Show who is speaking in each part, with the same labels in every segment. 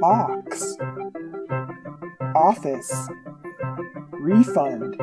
Speaker 1: box, office, refund.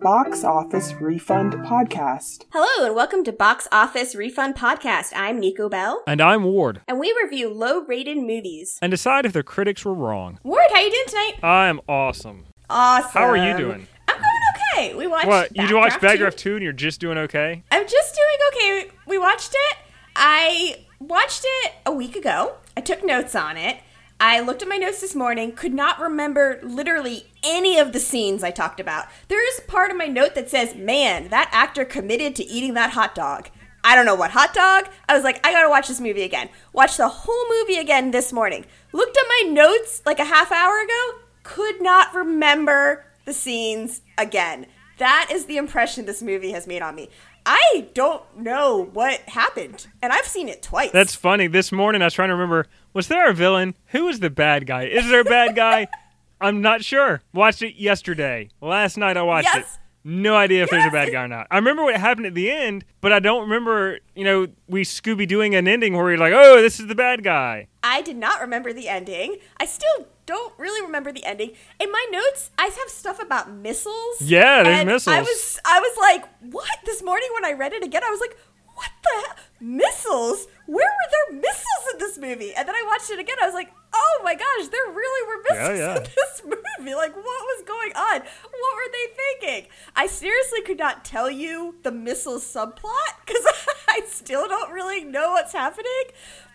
Speaker 1: Box Office Refund Podcast.
Speaker 2: Hello and welcome to Box Office Refund Podcast. I'm Nico Bell,
Speaker 3: And I'm Ward.
Speaker 2: and we review low-rated movies.
Speaker 3: And decide if the critics were wrong.
Speaker 2: Ward, how you doing tonight?
Speaker 3: I am awesome.
Speaker 2: Awesome.
Speaker 3: How are you doing?
Speaker 2: I'm going okay. We watched.
Speaker 3: What? You watched
Speaker 2: Backdraft
Speaker 3: Backdraft
Speaker 2: 2.
Speaker 3: 2 and you're just doing okay?
Speaker 2: I'm just doing okay. We watched it. I watched it a week ago. I took notes on it. I looked at my notes this morning, could not remember literally any of the scenes I talked about. There is part of my note that says, Man, that actor committed to eating that hot dog. I don't know what hot dog. I was like, I gotta watch this movie again. Watched the whole movie again this morning. Looked at my notes like a half hour ago, could not remember the scenes again. That is the impression this movie has made on me. I don't know what happened, and I've seen it twice.
Speaker 3: That's funny. This morning I was trying to remember was there a villain? Who was the bad guy? Is there a bad guy? I'm not sure. Watched it yesterday. Last night I watched it. No idea if there's a bad guy or not. I remember what happened at the end, but I don't remember, you know, we Scooby doing an ending where you're like, oh, this is the bad guy.
Speaker 2: I did not remember the ending. I still don't really remember the ending. In my notes, I have stuff about missiles.
Speaker 3: Yeah, there's
Speaker 2: and
Speaker 3: missiles.
Speaker 2: I was I was like, what? This morning when I read it again, I was like, what the hell? Missiles? Where were there missiles in this movie? And then I watched it again. I was like, oh my gosh, there really were missiles
Speaker 3: Yeah, yeah.
Speaker 2: in this movie. Like, what was going on? What were they thinking? I seriously could not tell you the missile subplot because I still don't really know what's happening.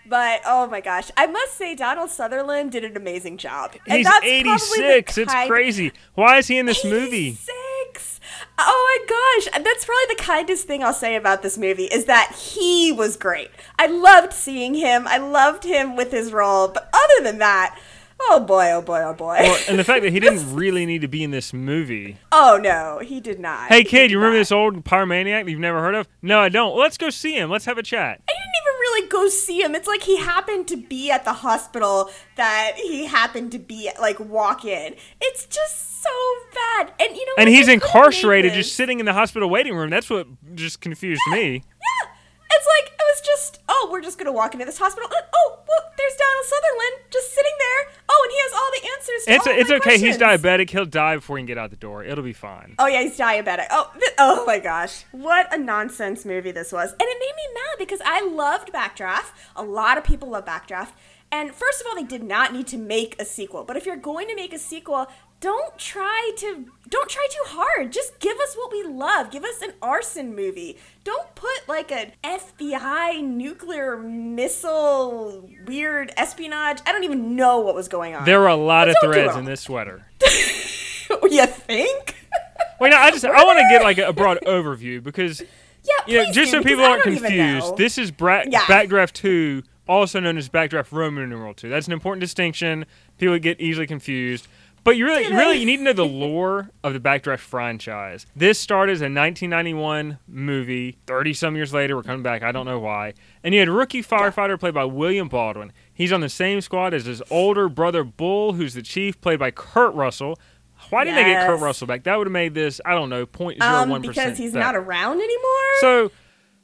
Speaker 2: But oh my gosh, I must say Donald Sutherland did an amazing job. And
Speaker 3: He's
Speaker 2: that's
Speaker 3: 86. It's crazy. Why is he in this movie?
Speaker 2: 86. Oh my gosh, that's probably the kindest thing I'll say about this movie is that he was great. I loved seeing him. I loved him with his role, but other than that, oh boy, oh boy, oh boy.
Speaker 3: Well, and the fact that he didn't really need to be in this movie.
Speaker 2: oh no, he did not.
Speaker 3: Hey kid, you remember
Speaker 2: not.
Speaker 3: this old pyromaniac that you've never heard of? No, I don't. Well, let's go see him. Let's have a chat.
Speaker 2: I didn't even really go see him. It's like he happened to be at the hospital that he happened to be like walk in. It's just so bad. And you know
Speaker 3: And he's
Speaker 2: They could've made
Speaker 3: incarcerated, just sitting in the hospital waiting room. That's what just confused me.
Speaker 2: It's like it was just, oh, we're just gonna walk into this hospital. and, Oh, well, there's Donald Sutherland just sitting there. Oh, and he has all the answers to
Speaker 3: It's
Speaker 2: all
Speaker 3: it's okay. He's diabetic. He'll die before he can get out the door. It'll be fine.
Speaker 2: Oh yeah, he's diabetic. Oh, th- oh my gosh, what a nonsense movie this was, and it made me mad because I loved Backdraft. A lot of people love Backdraft, and first of all, they did not need to make a sequel. But if you're going to make a sequel, don't try to don't try too hard. Just give us what we love. Give us an arson movie. Don't like an FBI nuclear missile weird espionage. I don't even know what was going on.
Speaker 3: There were a lot of
Speaker 2: don't do it
Speaker 3: threads in this sweater.
Speaker 2: you think?
Speaker 3: Wait, no, I just I want to get like a, a broad overview because
Speaker 2: Yeah,
Speaker 3: you know just
Speaker 2: do,
Speaker 3: so people aren't confused. This is Bra-
Speaker 2: Yeah.
Speaker 3: Backdraft Two, also known as Backdraft Roman numeral Two. That's an important distinction. People get easily confused. But you really, really, you need to know the lore of the Backdraft franchise. This started as a 1991 movie. Thirty some years later, we're coming back. I don't know why. And you had rookie firefighter played by William Baldwin. He's on the same squad as his older brother Bull, who's the chief, played by Kurt Russell. Why didn't they get Kurt Russell back? That would have made this, I don't know, 0.01%
Speaker 2: Um, because he's not around anymore.
Speaker 3: So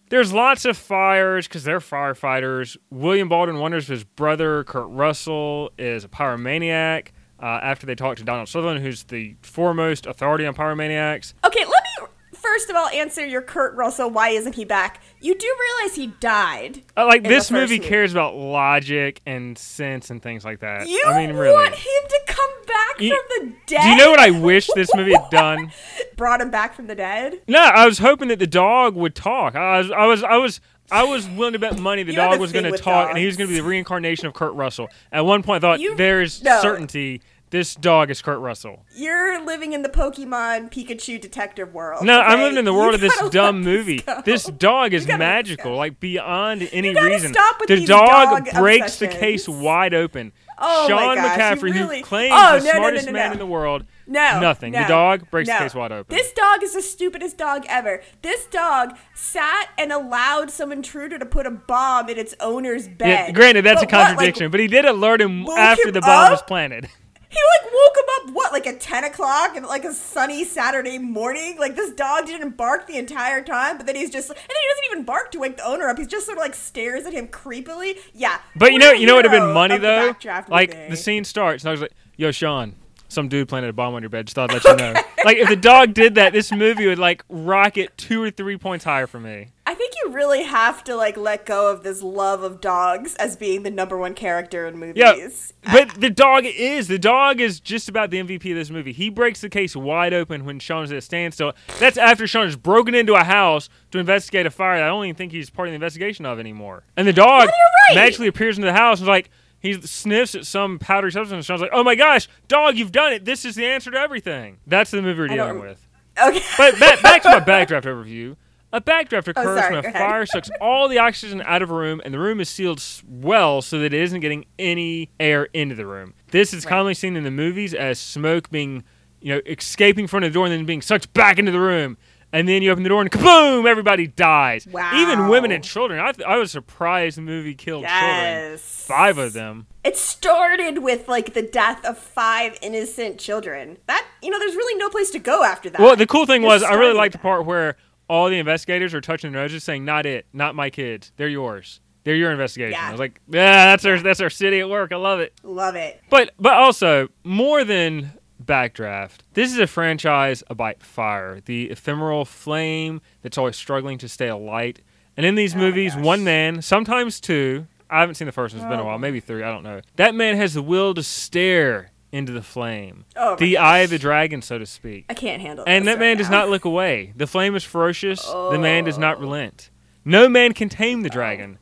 Speaker 3: there's lots of fires because they're firefighters. William Baldwin wonders if his brother Kurt Russell is a pyromaniac. Uh, after they talk to Donald Sutherland, who's the foremost authority on pyromaniacs,
Speaker 2: okay, let me first of all answer your Kurt Russell. Why isn't he back? You do realize he died.
Speaker 3: uh, like this movie
Speaker 2: movie.
Speaker 3: cares about logic and sense and things like that.
Speaker 2: You
Speaker 3: I mean, really.
Speaker 2: want him to come back
Speaker 3: You-
Speaker 2: from the dead?
Speaker 3: Do you know what I wish this movie had done?
Speaker 2: Brought him back from the dead.
Speaker 3: No, I was hoping that the dog would talk. I was, I was, I was, I was willing to bet money the
Speaker 2: You
Speaker 3: dog was
Speaker 2: thing
Speaker 3: going to
Speaker 2: with
Speaker 3: talk, and he was
Speaker 2: dogs.
Speaker 3: going to be the reincarnation of Kurt Russell. At one point, I thought
Speaker 2: You-
Speaker 3: there's
Speaker 2: no.
Speaker 3: certainty this dog is Kurt Russell.
Speaker 2: You're living in the Pokemon Pikachu detective world.
Speaker 3: No, I'm
Speaker 2: okay?
Speaker 3: living in the
Speaker 2: You
Speaker 3: world of this
Speaker 2: gotta
Speaker 3: dumb
Speaker 2: let
Speaker 3: movie.
Speaker 2: go.
Speaker 3: This dog is
Speaker 2: gotta let
Speaker 3: magical, like beyond any
Speaker 2: gotta
Speaker 3: reason.
Speaker 2: stop with
Speaker 3: the
Speaker 2: these
Speaker 3: dog,
Speaker 2: dog
Speaker 3: breaks the
Speaker 2: obsessions.
Speaker 3: case wide open.
Speaker 2: Oh my
Speaker 3: Sean
Speaker 2: gosh, you
Speaker 3: McCaffrey,
Speaker 2: really-
Speaker 3: who claims
Speaker 2: Oh,
Speaker 3: the
Speaker 2: no, no, no,
Speaker 3: smartest
Speaker 2: no,
Speaker 3: man
Speaker 2: no.
Speaker 3: in the world,
Speaker 2: No.
Speaker 3: nothing.
Speaker 2: no,
Speaker 3: the dog breaks
Speaker 2: no.
Speaker 3: the case wide open.
Speaker 2: This dog is the stupidest dog ever. This dog sat and allowed some intruder to put a bomb in its owner's bed.
Speaker 3: yeah, granted, that's
Speaker 2: But
Speaker 3: a
Speaker 2: what, like,
Speaker 3: contradiction, but he did alert him after
Speaker 2: him
Speaker 3: the bomb
Speaker 2: up?
Speaker 3: was planted.
Speaker 2: He like woke him up what like at ten o'clock and like a sunny Saturday morning. Like this dog didn't bark the entire time, but then he's just and then he doesn't even bark to wake the owner up. He's just sort of like stares at him creepily. Yeah,
Speaker 3: But you know, you know what would have been money
Speaker 2: the
Speaker 3: though. Like the scene starts, and I was like, "Yo, Sean, some dude planted a bomb on your bed. Just thought I'd let you know." Like if the dog did that, this movie would like rocket two or three points higher for me.
Speaker 2: I think you really have to like let go of this love of dogs as being the number one character in movies.
Speaker 3: Yeah, but the dog is the dog is just about the MVP of this movie. He breaks the case wide open when Sean's at a standstill. That's after Sean has broken into a house to investigate a fire that I don't even think he's part of the investigation of anymore. And the dog
Speaker 2: you're right.
Speaker 3: magically appears into the house and is like he sniffs at some powdery substance. and Sean's like, "Oh my gosh, dog, you've done it! This is the answer to everything." That's the movie we're dealing with.
Speaker 2: Okay.
Speaker 3: But back, back to my backdraft overview. A backdraft occurs
Speaker 2: Oh, sorry,
Speaker 3: when a fire sucks all the oxygen out of a room and the room is sealed well so that it isn't getting any air into the room. This is
Speaker 2: Right.
Speaker 3: commonly seen in the movies as smoke being, you know, escaping from the door and then being sucked back into the room. And then you open the door and kaboom, everybody dies. Wow. Even women and children. I, th- I was surprised the movie killed children.
Speaker 2: yes.
Speaker 3: Five of them.
Speaker 2: It started with like the death of five innocent children. That you know, there's really no place to go after that.
Speaker 3: Well, the cool thing was I really liked the part where all the investigators are touching their noses, saying, "Not it, not my kids. They're yours. They're your investigation."
Speaker 2: Yeah.
Speaker 3: I was like, "Yeah, that's our that's our city at work. I love it."
Speaker 2: Love it.
Speaker 3: But but also more than Backdraft, this is a franchise about fire, the ephemeral flame that's always struggling to stay alight. And in these
Speaker 2: Oh
Speaker 3: movies, one man, sometimes two. I haven't seen the first one. It's been a
Speaker 2: Oh.
Speaker 3: while, maybe three. I don't know. That man has the will to stare into the flame,
Speaker 2: Oh
Speaker 3: the eye of the dragon, so to speak.
Speaker 2: I can't handle
Speaker 3: it.
Speaker 2: And
Speaker 3: that man
Speaker 2: right
Speaker 3: does
Speaker 2: now.
Speaker 3: not look away. The flame is ferocious. The man does not
Speaker 2: Oh.
Speaker 3: relent. No man can tame the dragon.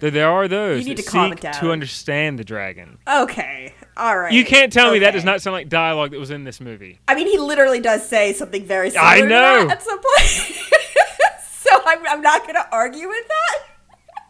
Speaker 3: There are those
Speaker 2: You need to calm it down.
Speaker 3: to understand the dragon.
Speaker 2: Okay. All right.
Speaker 3: You can't tell me that does not sound like dialogue that was in this movie.
Speaker 2: I mean, he literally does say something very similar
Speaker 3: I know.
Speaker 2: at some point. so I'm, I'm not going to argue with that.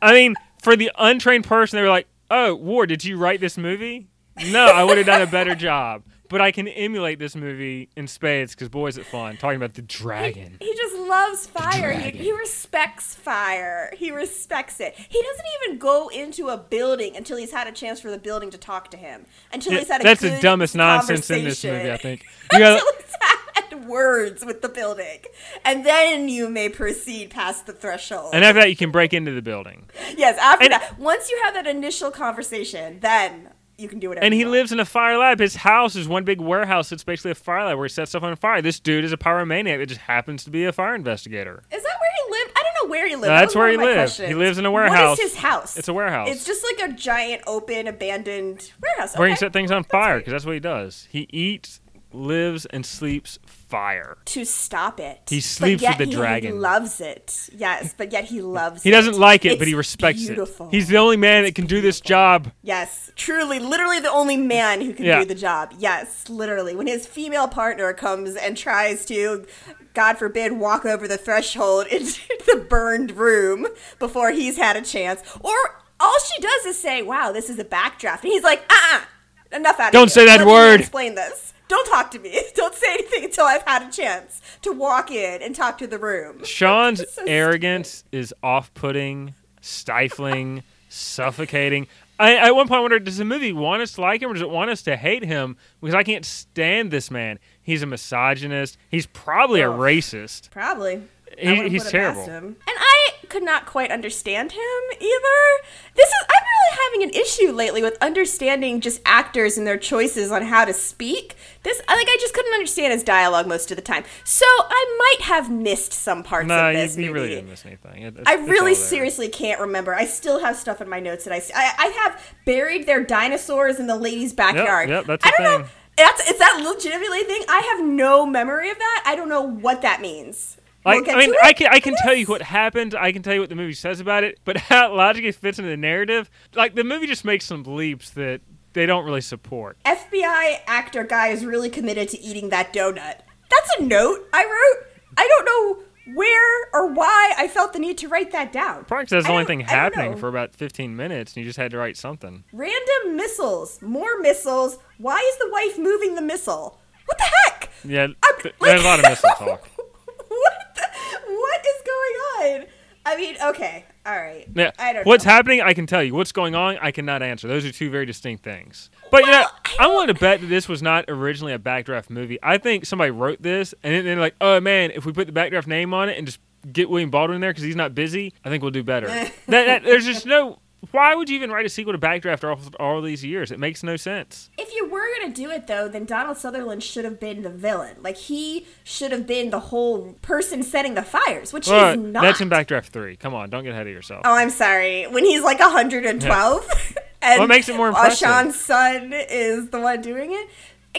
Speaker 3: I mean, for the untrained person, they were like, "Oh, Ward, did you write this movie?" No, I would have done a better job. But I can emulate this movie in spades because boy, is it fun talking about the dragon.
Speaker 2: He just loves fire. He, he respects fire. He respects it. He doesn't even go into a building until he's had a chance for the building to talk to him. Until
Speaker 3: Yeah,
Speaker 2: he's had a
Speaker 3: that's the dumbest nonsense in this movie. I think. You gotta-
Speaker 2: Until he's had words with the building, and then you may proceed past the threshold.
Speaker 3: and after that, you can break into the building.
Speaker 2: yes, after
Speaker 3: and-
Speaker 2: that, once you have that initial conversation, then you can do whatever.
Speaker 3: And he lives in a fire lab. His house is one big warehouse. It's basically a fire lab where he sets stuff on fire. This dude is a pyromaniac It just happens to be a fire investigator.
Speaker 2: Is that where he lived? I don't know where he lived.
Speaker 3: No, that's where he lives.
Speaker 2: questions.
Speaker 3: He lives in a warehouse.
Speaker 2: is his house?
Speaker 3: It's a warehouse.
Speaker 2: It's just like a giant, open, abandoned warehouse.
Speaker 3: where he
Speaker 2: Okay.
Speaker 3: set things on
Speaker 2: That's
Speaker 3: fire because that's what he does. He eats, lives, and sleeps fire.
Speaker 2: to stop it.
Speaker 3: He sleeps with the
Speaker 2: he
Speaker 3: dragon.
Speaker 2: loves it. Yes, but yet he loves
Speaker 3: He
Speaker 2: it.
Speaker 3: doesn't like it, but he respects
Speaker 2: beautiful.
Speaker 3: it. He's the only man that can do this job.
Speaker 2: Yes, truly, literally the only man who can
Speaker 3: Yeah.
Speaker 2: do the job. Yes, literally. When his female partner comes and tries to, God forbid, walk over the threshold into the burned room before he's had a chance, or all she does is say, "Wow, this is a backdraft," and he's like, "Uh, uh enough out of
Speaker 3: Don't say that
Speaker 2: Let
Speaker 3: word."
Speaker 2: Explain this. Don't talk to me. Don't say anything until I've had a chance to walk in and talk to the room."
Speaker 3: Sean's
Speaker 2: so
Speaker 3: arrogance is off-putting, stifling, suffocating. I, at one point, I wondered, does the movie want us to like him, or does it want us to hate him? Because I can't stand this man. He's a misogynist. He's probably a
Speaker 2: oh.
Speaker 3: racist.
Speaker 2: Probably. I
Speaker 3: He-
Speaker 2: wouldn't
Speaker 3: he's
Speaker 2: put
Speaker 3: terrible.
Speaker 2: him. And I could not quite understand him either. This is I'm really having an issue lately with understanding just actors and their choices on how to speak. This I like I just couldn't understand his dialogue most of the time. So I might have missed some parts
Speaker 3: No,
Speaker 2: of
Speaker 3: you,
Speaker 2: this
Speaker 3: you really didn't miss anything. It- it's-
Speaker 2: I
Speaker 3: it's
Speaker 2: really seriously can't remember. I still have stuff in my notes that I I, I have buried their dinosaurs in the lady's backyard.
Speaker 3: yep, that's
Speaker 2: I
Speaker 3: a
Speaker 2: don't know.
Speaker 3: thing.
Speaker 2: That's is that legitimately a thing? I have no memory of that. I don't know what that means. We'll
Speaker 3: I mean, I can I can tell you what happened. I can tell you what the movie says about it, but how it logically fits into the narrative. Like the movie just makes some leaps that they don't really support.
Speaker 2: FBI actor guy is really committed to eating that donut. That's a note I wrote. I don't know where or why I felt the need to write that down.
Speaker 3: Probably 'cause that's the
Speaker 2: I
Speaker 3: only thing happening for about 15 minutes, and you just had to write something.
Speaker 2: Random missiles, more missiles. Why is the wife moving the missile? What the heck?
Speaker 3: Yeah,
Speaker 2: I'm-
Speaker 3: th- there's a lot of missile talk.
Speaker 2: What? Is going on? I mean, okay, all right.
Speaker 3: Yeah.
Speaker 2: I don't
Speaker 3: What's
Speaker 2: know.
Speaker 3: happening? I can tell you. What's going on? I cannot answer. Those are two very distinct things. But you know,
Speaker 2: I
Speaker 3: I'm willing to bet that this was not originally a backdraft movie. I think somebody wrote this and then they're like, "Oh man, if we put the backdraft name on it and just get William Baldwin there because he's not busy, I think we'll do better." that, that, there's just no. Why would you even write a sequel to Backdraft all, all these years? It makes no sense.
Speaker 2: If you were gonna do it though, then Donald Sutherland should have been the villain. Like he should have been the whole person setting the fires, which
Speaker 3: Well,
Speaker 2: he's not.
Speaker 3: that's in Backdraft three. Come on, don't get ahead of yourself.
Speaker 2: Oh, I'm sorry. When he's like 112, and
Speaker 3: What makes it more impressive?
Speaker 2: Sean's son is the one doing it.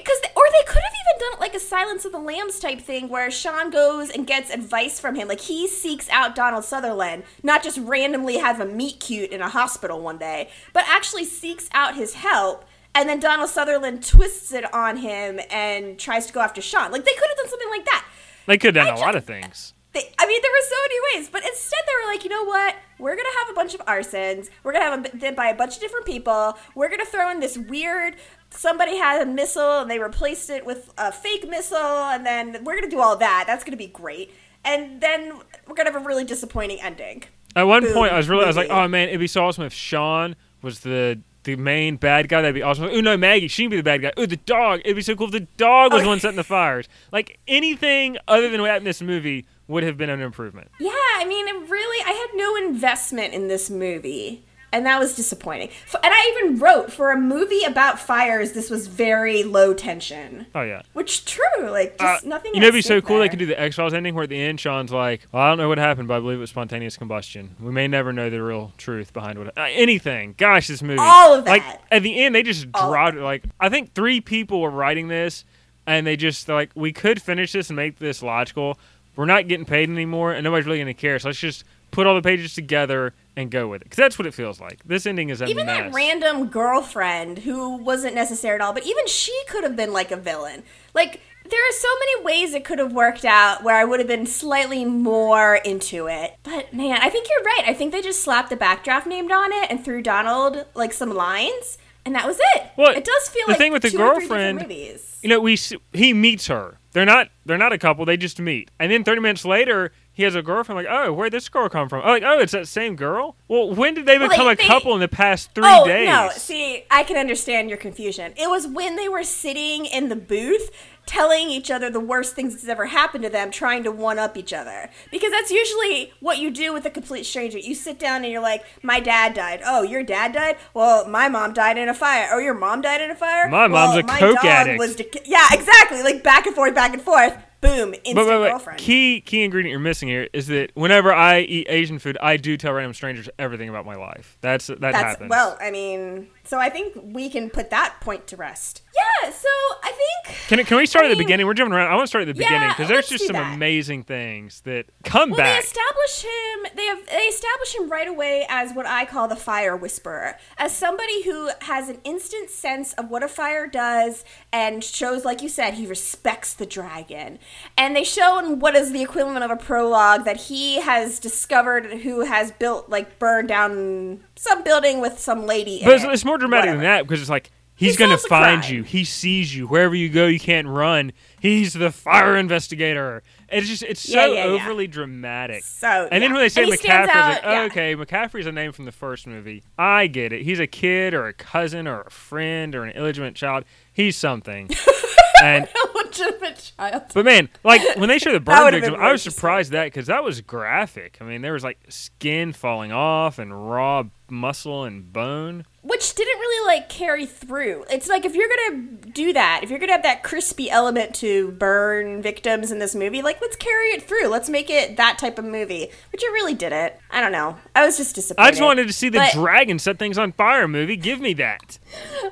Speaker 2: Because, or they could have even done it like a Silence of the Lambs type thing, where Sean goes and gets advice from him. Like he seeks out Donald Sutherland, not just randomly have a meet cute in a hospital one day, but actually seeks out his help. And then Donald Sutherland twists it on him and tries to go after Sean. Like they could have done something like that.
Speaker 3: They could have done
Speaker 2: I
Speaker 3: a lot of things.
Speaker 2: They, I mean, there were so many ways, but instead they were like, you know what? We're gonna have a bunch of arsons. We're gonna have them by a bunch of different people. We're gonna throw in this weird. Somebody had a missile and they replaced it with a fake missile, and then we're gonna do all that. That's gonna be great. And then we're gonna have a really disappointing ending.
Speaker 3: At one
Speaker 2: Boom,
Speaker 3: point, I was really, I was like, oh man, it'd be so awesome if Sean was the the main bad guy. That'd be awesome. Oh no, Maggie, she'd be the bad guy. Oh, the dog. It'd be so cool if the dog was the one setting the fires. Like anything other than what happened in this movie would have been an improvement.
Speaker 2: Yeah, I mean, it really, I had no investment in this movie. And that was disappointing. F- And I even wrote for a movie about fires, this was very low tension.
Speaker 3: Oh yeah.
Speaker 2: Which true, like just
Speaker 3: Uh,
Speaker 2: nothing.
Speaker 3: you know, it'd be so cool. They could do the X Files ending where at the end Sean's like, "Well, I don't know what happened, but I believe it was spontaneous combustion. We may never know the real truth behind what uh, anything." Gosh, this movie.
Speaker 2: All of that.
Speaker 3: Like at the end, they just
Speaker 2: All
Speaker 3: dropped. it. Like I think three people were writing this, and they just like, "We could finish this and make this logical. We're not getting paid anymore, and nobody's really gonna care. So let's just put all the pages together and go with it." Because that's what it feels like. This ending is a
Speaker 2: even
Speaker 3: mess.
Speaker 2: that random girlfriend who wasn't necessary at all, but even she could have been like a villain. Like there are so many ways it could have worked out where I would have been slightly more into it. But man, I think you're right. I think they just slapped the backdraft named on it and threw Donald like some lines, and that was it.
Speaker 3: Well,
Speaker 2: it does feel
Speaker 3: the
Speaker 2: like
Speaker 3: thing with the
Speaker 2: two or three different
Speaker 3: girlfriend- you know, we he meets her. They're not they're not a couple. They just meet, and then thirty minutes later, he has a girlfriend. Like, oh, where'd this girl come from? Oh, like, oh, it's that same girl. Well, when did they
Speaker 2: Well,
Speaker 3: become
Speaker 2: they-
Speaker 3: a couple in the past three
Speaker 2: oh,
Speaker 3: days?
Speaker 2: no. See, I can understand your confusion. It was when they were sitting in the booth telling each other the worst things that's ever happened to them, trying to one up each other. Because that's usually what you do with a complete stranger. You sit down and you're like, My dad died. Oh, your dad died? Well, my mom died in a fire. Oh, your mom died in a fire?
Speaker 3: My mom's
Speaker 2: well,
Speaker 3: a
Speaker 2: my
Speaker 3: coke
Speaker 2: dog
Speaker 3: addict."
Speaker 2: Was dec- yeah, exactly. Like back and forth, back and forth. Boom, instant
Speaker 3: But, but, but
Speaker 2: girlfriend.
Speaker 3: key key ingredient you're missing here is that whenever I eat Asian food, I do tell random strangers everything about my life. That's that
Speaker 2: That's
Speaker 3: happens.
Speaker 2: well, I mean, so I think we can put that point to rest. Yeah, so I think
Speaker 3: Can, can we start
Speaker 2: I
Speaker 3: at the beginning? We're jumping around. I want to start at the
Speaker 2: Yeah,
Speaker 3: beginning because there's just some
Speaker 2: that.
Speaker 3: amazing things that come
Speaker 2: Well,
Speaker 3: back.
Speaker 2: they establish him. They have they establish him right away as what I call the fire whisperer, as somebody who has an instant sense of what a fire does, and shows, like you said, he respects the dragon. And they show in what is the equivalent of a prologue that he has discovered who has built, like, burned down some building with some lady.
Speaker 3: But
Speaker 2: in
Speaker 3: it's,
Speaker 2: it.
Speaker 3: it's more dramatic
Speaker 2: Whatever.
Speaker 3: than that because it's like he's
Speaker 2: He
Speaker 3: going to
Speaker 2: solves a
Speaker 3: find
Speaker 2: crime.
Speaker 3: you. He sees you wherever you go. You can't run. He's the fire investigator. It's just it's so
Speaker 2: Yeah, yeah, yeah.
Speaker 3: overly dramatic.
Speaker 2: So,
Speaker 3: and then
Speaker 2: yeah.
Speaker 3: when they say
Speaker 2: And he stands
Speaker 3: McCaffrey's like,
Speaker 2: out- yeah.
Speaker 3: oh, okay, McCaffrey's a name from the first movie. I get it. He's a kid or a cousin or a friend or an illegitimate child. He's something. and
Speaker 2: legitimate child.
Speaker 3: but man, like when they show the burn
Speaker 2: would've
Speaker 3: victim,
Speaker 2: been
Speaker 3: I was surprised that because that was graphic. I mean, there was like skin falling off and raw muscle and bone.
Speaker 2: Which didn't really like carry through. It's like if you're gonna do that, if you're gonna have that crispy element to burn victims in this movie, like let's carry it through. Let's make it that type of movie, which it really didn't. I don't know. I was just disappointed.
Speaker 3: I just wanted to see the
Speaker 2: But-
Speaker 3: dragon set things on fire movie. Give me that.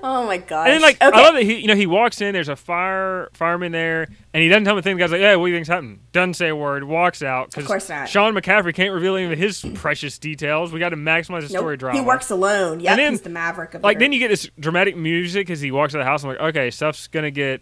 Speaker 2: Oh my gosh.
Speaker 3: And like
Speaker 2: okay.
Speaker 3: I love that he you know he walks in. There's a fire fireman there, and he doesn't tell him a thing. The guy's like, "Yeah, what do you think's happened?" Doesn't say a word. Walks out because. Sean McCaffrey can't reveal any of his precious details. We got to maximize the
Speaker 2: Nope.
Speaker 3: story drama.
Speaker 2: He works alone.
Speaker 3: Yeah,
Speaker 2: he's the maverick of the
Speaker 3: like then you get this dramatic music as he walks out of the house. I'm like, okay, stuff's gonna get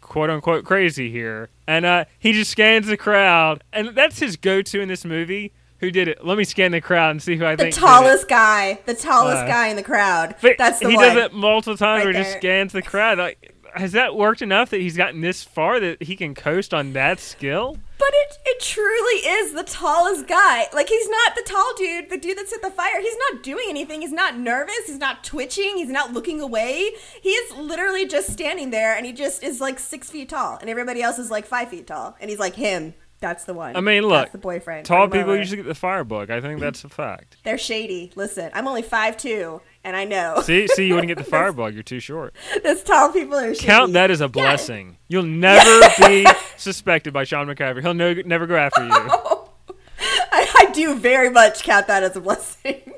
Speaker 3: quote unquote crazy here, and uh, he just scans the crowd, and that's his go-to in this movie. Who did it? Let me scan the crowd and see who I
Speaker 2: the
Speaker 3: think. it.
Speaker 2: tallest guy, the tallest
Speaker 3: Uh,
Speaker 2: guy in the crowd. That's the one.
Speaker 3: he
Speaker 2: one.
Speaker 3: does it multiple times
Speaker 2: Right
Speaker 3: where he just scans the crowd. Like, has that worked enough that he's gotten this far that he can coast on that skill?
Speaker 2: But it it truly is the tallest guy. Like he's not the tall dude, the dude that's at the fire. He's not doing anything. He's not nervous. He's not twitching. He's not looking away. He is literally just standing there, and he just is like six feet tall, and everybody else is like five feet tall, and he's like him. That's the one.
Speaker 3: I mean,
Speaker 2: That's
Speaker 3: look,
Speaker 2: the boyfriend.
Speaker 3: Tall people usually get the fire bug. I think that's a fact.
Speaker 2: They're shady. Listen, I'm only five two, and I know
Speaker 3: See, see, you wouldn't get the fire bug. You're too short.
Speaker 2: those tall people are.
Speaker 3: Count that as a blessing. You'll never be suspected by Sean McCaffrey. He'll no, never go after you.
Speaker 2: I, I do very much count that as a blessing.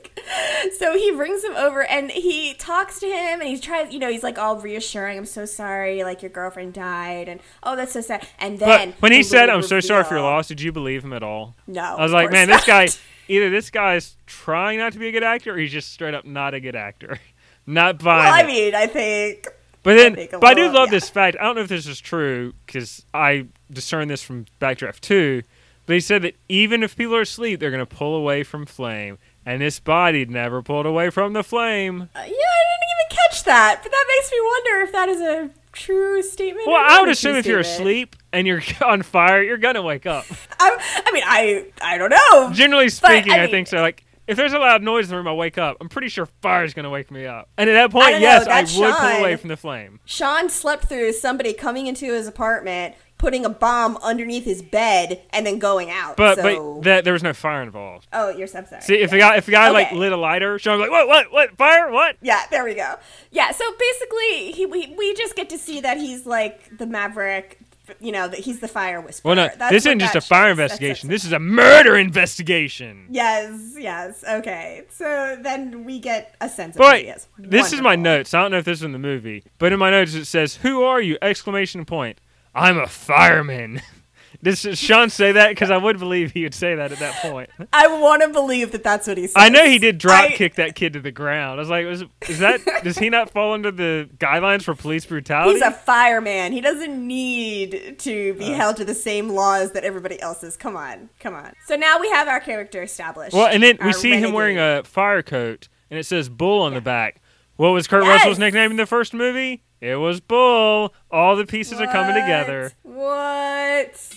Speaker 2: so he brings him over and he talks to him and he tries, you know, he's like all reassuring. I'm so sorry, like your girlfriend died, and oh, that's so sad. And then
Speaker 3: But when he said, "I'm so sorry for your loss," did you believe him at all?
Speaker 2: No,
Speaker 3: I was like, man, this guy
Speaker 2: not.
Speaker 3: Either this guy's trying not to be a good actor, or he's just straight up not a good actor, not buying
Speaker 2: Well, I mean, I think
Speaker 3: But then,
Speaker 2: a
Speaker 3: but I do love
Speaker 2: yeah.
Speaker 3: this fact. I don't know if this is true because I discerned this from Backdraft Two. But he said that even if people are asleep, they're going to pull away from flame, and this body never pulled away from the flame.
Speaker 2: uh, yeah, I didn't even catch that, but that makes me wonder if that is a true statement.
Speaker 3: Well, I would assume if you're
Speaker 2: statement.
Speaker 3: asleep and you're on fire, you're going to wake up.
Speaker 2: I'm, I mean, I I don't know.
Speaker 3: Generally
Speaker 2: But,
Speaker 3: speaking,
Speaker 2: I
Speaker 3: I,
Speaker 2: mean-
Speaker 3: think so. Like, if there's a loud noise in the room, I wake up. I'm pretty sure fire's going to wake me up. And at that point,
Speaker 2: know,
Speaker 3: yes, I
Speaker 2: that
Speaker 3: would pull
Speaker 2: Sean-
Speaker 3: away from the flame.
Speaker 2: Sean slept through somebody coming into his apartment, putting a bomb underneath his bed, and then going out.
Speaker 3: But
Speaker 2: so,
Speaker 3: but that there was no fire involved.
Speaker 2: oh, you're so sorry.
Speaker 3: See, if the guy if the guy like lit a lighter, Sean like, what what what fire what?
Speaker 2: Yeah, there we go. Yeah, so basically, he we, we just get to see that he's like the maverick. You know, that he's the fire whisperer.
Speaker 3: Well, no, this isn't just a fire
Speaker 2: shows.
Speaker 3: Investigation.
Speaker 2: that's-
Speaker 3: This is a murder investigation.
Speaker 2: Yes, yes. Okay, so then we get a sense of
Speaker 3: But
Speaker 2: who he is.
Speaker 3: this is my notes. I don't know if this is in the movie, but in my notes it says, "Who are you?" Exclamation point. I'm a fireman. Does Sean say that? Because I would believe he would say that at that point.
Speaker 2: I want to believe that that's what he says.
Speaker 3: I know he did drop
Speaker 2: I-
Speaker 3: kick that kid to the ground. I was like, was, is that does he not fall under the guidelines for police brutality?
Speaker 2: He's a fireman. He doesn't need to
Speaker 3: Uh.
Speaker 2: be held to the same laws that everybody else is. Come on, come on. So now we have our character established.
Speaker 3: well, and then we see him wearing a fire coat, and it says "Bull" on the back. What was Kurt
Speaker 2: Yes!
Speaker 3: Russell's nickname in the first movie? It was Bull. All the pieces are coming together.
Speaker 2: What?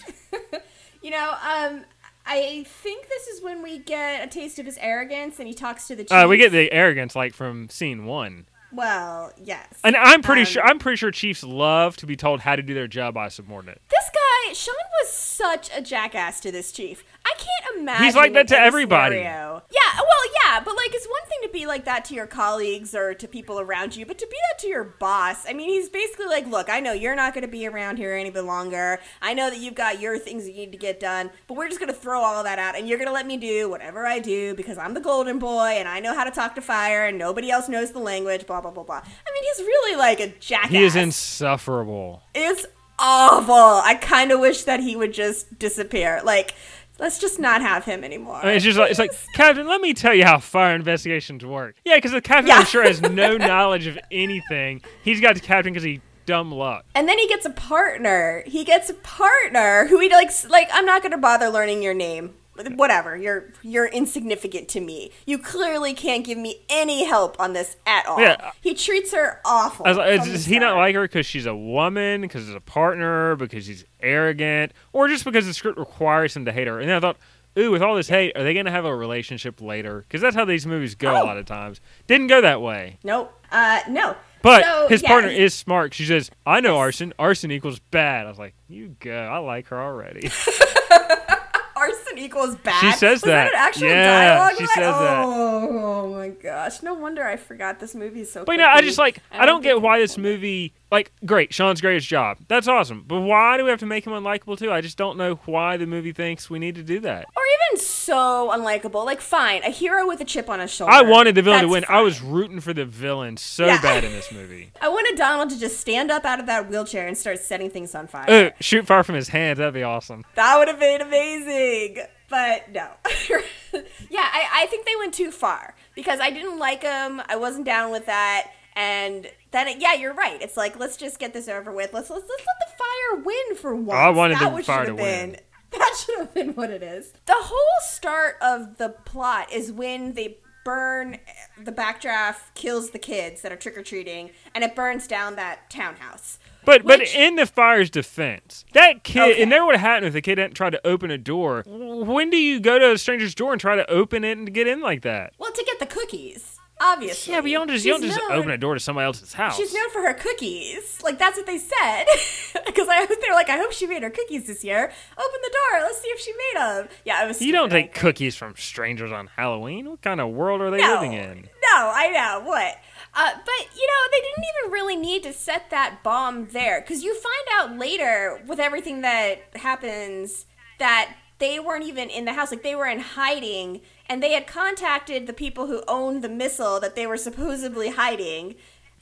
Speaker 2: you know, um, I think this is when we get a taste of his arrogance, and he talks to the chief.
Speaker 3: Uh, we get the arrogance like from scene one.
Speaker 2: well, yes.
Speaker 3: And I'm pretty
Speaker 2: Um,
Speaker 3: sure I'm pretty sure chiefs love to be told how to do their job by a subordinate.
Speaker 2: This guy, Sean, was such a jackass to this chief. I can't imagine.
Speaker 3: He's like that to everybody.
Speaker 2: scenario- Yeah, well, yeah, but like it's one thing to be like that to your colleagues or to people around you, but to be that to your boss, I mean, he's basically like, look, I know you're not going to be around here any bit longer. I know that you've got your things that you need to get done, but we're just going to throw all that out, and you're going to let me do whatever I do because I'm the golden boy and I know how to talk to fire, and nobody else knows the language. Blah blah blah blah. I mean, he's really like a jackass.
Speaker 3: He is insufferable.
Speaker 2: It's awful. I kind of wish that he would just disappear. Like, let's just not have him anymore.
Speaker 3: I mean, it's just like it's like Captain. Let me tell you how fire investigations work. Yeah, because the captain
Speaker 2: Yeah.
Speaker 3: I'm sure has no knowledge of anything. He's got the captain because he dumb luck.
Speaker 2: and then he gets a partner. He gets a partner who he likes. Like, I'm not going to bother learning your name. Whatever. You're you're insignificant to me. You clearly can't give me any help on this at all.
Speaker 3: Yeah.
Speaker 2: He treats her awful.
Speaker 3: I was like, does he not like her because she's a woman, because he's a partner, because he's arrogant, or just because the script requires him to hate her? And then I thought, ooh, with all this hate, are they going to have a relationship later? Because that's how these movies go a
Speaker 2: Oh.
Speaker 3: lot of times. Didn't go that way.
Speaker 2: Nope. Uh, no.
Speaker 3: But
Speaker 2: So,
Speaker 3: his
Speaker 2: yeah,
Speaker 3: partner is smart. She says, I know arson. Arson equals bad. I was like, you go. I like her already.
Speaker 2: arson equals bad.
Speaker 3: She says
Speaker 2: Was that.
Speaker 3: that.
Speaker 2: actual
Speaker 3: Yeah,
Speaker 2: dialogue?
Speaker 3: she says that.
Speaker 2: Oh, oh my gosh! No wonder I forgot this movie is so.
Speaker 3: But you know, I just like I don't
Speaker 2: think
Speaker 3: get why this movie like great, Sean's great at his job. That's awesome. But why do we have to make him unlikable too? I just don't know why the movie thinks we need to do that.
Speaker 2: or even so unlikable. Like, fine, a hero with a chip on his shoulder.
Speaker 3: I wanted the villain to win. I was rooting for the villain so
Speaker 2: Yeah.
Speaker 3: bad in this movie.
Speaker 2: I wanted Donald to just stand up out of that wheelchair and start setting things on fire.
Speaker 3: Ooh, shoot fire from his hands. That'd be awesome.
Speaker 2: That would have been amazing. But no. yeah, I, I think they went too far because I didn't like him I wasn't down with that. And then, it, yeah, you're right. It's like, let's just get this over with. Let's, let's, let's let the fire win for once.
Speaker 3: I wanted
Speaker 2: that
Speaker 3: the fire to
Speaker 2: have
Speaker 3: win.
Speaker 2: been. That should have been what it is. The whole start of the plot is when they burn the backdraft kills the kids that are trick or treating, and it burns down that townhouse.
Speaker 3: But but in the fire's defense, that kid,
Speaker 2: Okay.
Speaker 3: it never would have happened if the kid hadn't tried to open a door. When do you go to a stranger's door and try to open it and get in like that?
Speaker 2: Well, to get the cookies, obviously.
Speaker 3: Yeah, but you don't just you don't just
Speaker 2: known-
Speaker 3: open a door to somebody else's house.
Speaker 2: She's known for her cookies. Like that's what they said. Because I they're like, I hope she made her cookies this year. Open the door. Let's see if she made them. Yeah, I was.
Speaker 3: you don't take cookies from strangers on Halloween. What kind of world are they
Speaker 2: no,
Speaker 3: living in?
Speaker 2: No, I know what. Uh, but you know, they didn't even really need to set that bomb there because you find out later with everything that happens that they weren't even in the house. Like they were in hiding, and they had contacted the people who owned the missile that they were supposedly hiding,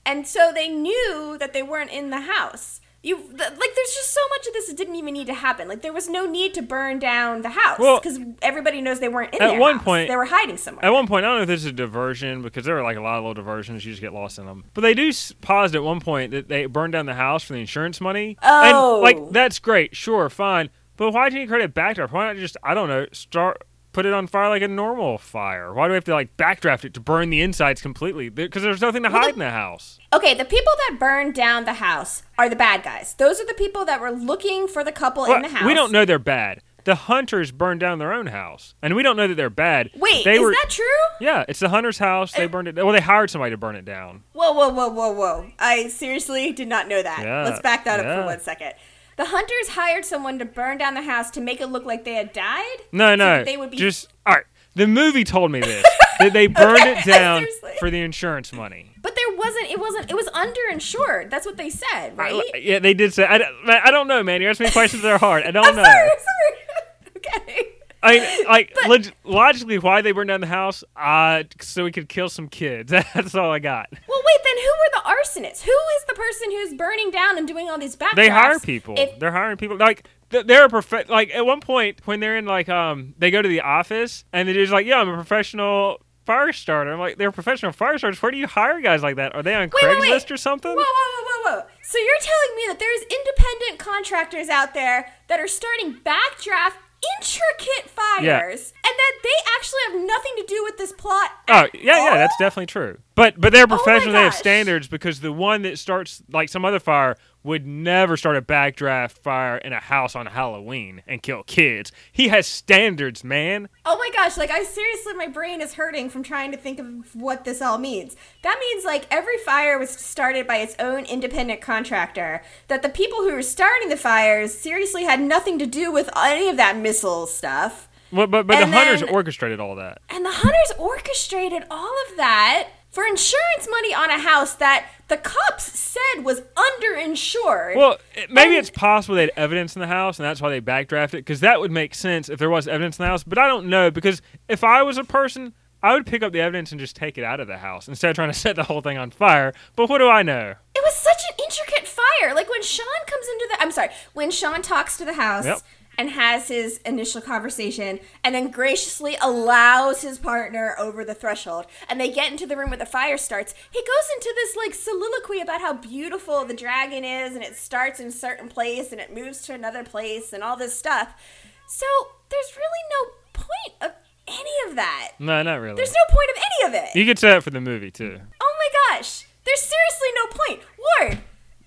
Speaker 2: and so they knew that they weren't in the house. You th- like, there's just so much of this that didn't even need to happen. Like, there was no need to burn down the house
Speaker 3: Well,
Speaker 2: because everybody knows they weren't in
Speaker 3: at one
Speaker 2: house.
Speaker 3: point-
Speaker 2: they were hiding somewhere.
Speaker 3: At one point, I don't know if this is a diversion because there are like a lot of little diversions. You just get lost in them. But they do s- posit at one point that they burned down the house for the insurance money.
Speaker 2: Oh.
Speaker 3: And, like, oh. that's great. Sure, fine. But why didn't you credit back to her? Why not just, I don't know, start. Put it on fire like a normal fire. Why do we have to like backdraft it to burn the insides completely? Because there's nothing to hide in the house.
Speaker 2: Okay, the people that burned down the house are the bad guys. Those are the people that were looking for the couple in the house.
Speaker 3: We don't know they're bad. The hunters burned down their own house, and we don't know that they're bad.
Speaker 2: Wait,
Speaker 3: they
Speaker 2: is
Speaker 3: were,
Speaker 2: that true?
Speaker 3: Yeah, it's the hunter's house. They uh, burned it. Well, they hired somebody to burn it down.
Speaker 2: Whoa, whoa, whoa, whoa, whoa. I seriously did not know that.
Speaker 3: Yeah,
Speaker 2: Let's back that up for one second. The hunters hired someone to burn down the house to make it look like they had died?
Speaker 3: No, no.
Speaker 2: they would be
Speaker 3: just all right. The movie told me this that they burned it down for the insurance money.
Speaker 2: But there wasn't it wasn't it was underinsured. That's what they said, right?
Speaker 3: I- yeah, they did say. I, don't- I don't know, man. You're asking me questions that are hard. I don't
Speaker 2: I'm
Speaker 3: know.
Speaker 2: sorry, I'm sorry. okay.
Speaker 3: I mean, like log- logically, why they burned down the house? Uh, so we could kill some kids. That's all I got.
Speaker 2: Well, wait. Then who were the arsonists? Who is the person who's burning down and doing all these backdrafts?
Speaker 3: They hire people.
Speaker 2: If,
Speaker 3: they're hiring people. Like they're a prof- Like at one point when they're in like um, they go to the office and they're just like, yeah, I'm a professional fire starter. I'm like, they're professional fire starters. Where do you hire guys like that? Are they on
Speaker 2: Wait, wait,
Speaker 3: Craigslist
Speaker 2: wait.
Speaker 3: or something?
Speaker 2: Whoa, whoa, whoa, whoa, whoa. So you're telling me that there's independent contractors out there that are starting backdraft intricate fires
Speaker 3: Yeah.
Speaker 2: and that they actually have nothing to do with this plot
Speaker 3: Oh yeah, yeah, that's definitely true. But but they're oh
Speaker 2: my
Speaker 3: professional. they have standards because the one that starts like some other fire would never start a backdraft fire in a house on Halloween and kill kids. He has standards, man.
Speaker 2: Oh my gosh, like I seriously my brain is hurting from trying to think of what this all means. That means like every fire was started by its own independent contractor. That the people who were starting the fires seriously had nothing to do with any of that missile stuff.
Speaker 3: Well, but but the
Speaker 2: And
Speaker 3: hunters orchestrated all that.
Speaker 2: And the hunters orchestrated all of that for insurance money on a house that the cops said was underinsured.
Speaker 3: Well, it, maybe
Speaker 2: And-
Speaker 3: it's possible they had evidence in the house, and that's why they backdrafted. Because that would make sense if there was evidence in the house. But I don't know because if I was a person, I would pick up the evidence and just take it out of the house instead of trying to set the whole thing on fire. But what do I know?
Speaker 2: it was such an intricate fire. Like when Sean comes into the I'm sorry, when Sean talks to the house
Speaker 3: Yep.
Speaker 2: And has his initial conversation and then graciously allows his partner over the threshold and they get into the room where the fire starts, he goes into this like soliloquy about how beautiful the dragon is and it starts in a certain place and it moves to another place and all this stuff. So there's really no point of any of that.
Speaker 3: No, not really.
Speaker 2: There's no point of any of it.
Speaker 3: you could say that for the movie too.
Speaker 2: Oh my gosh! There's seriously no point. Ward,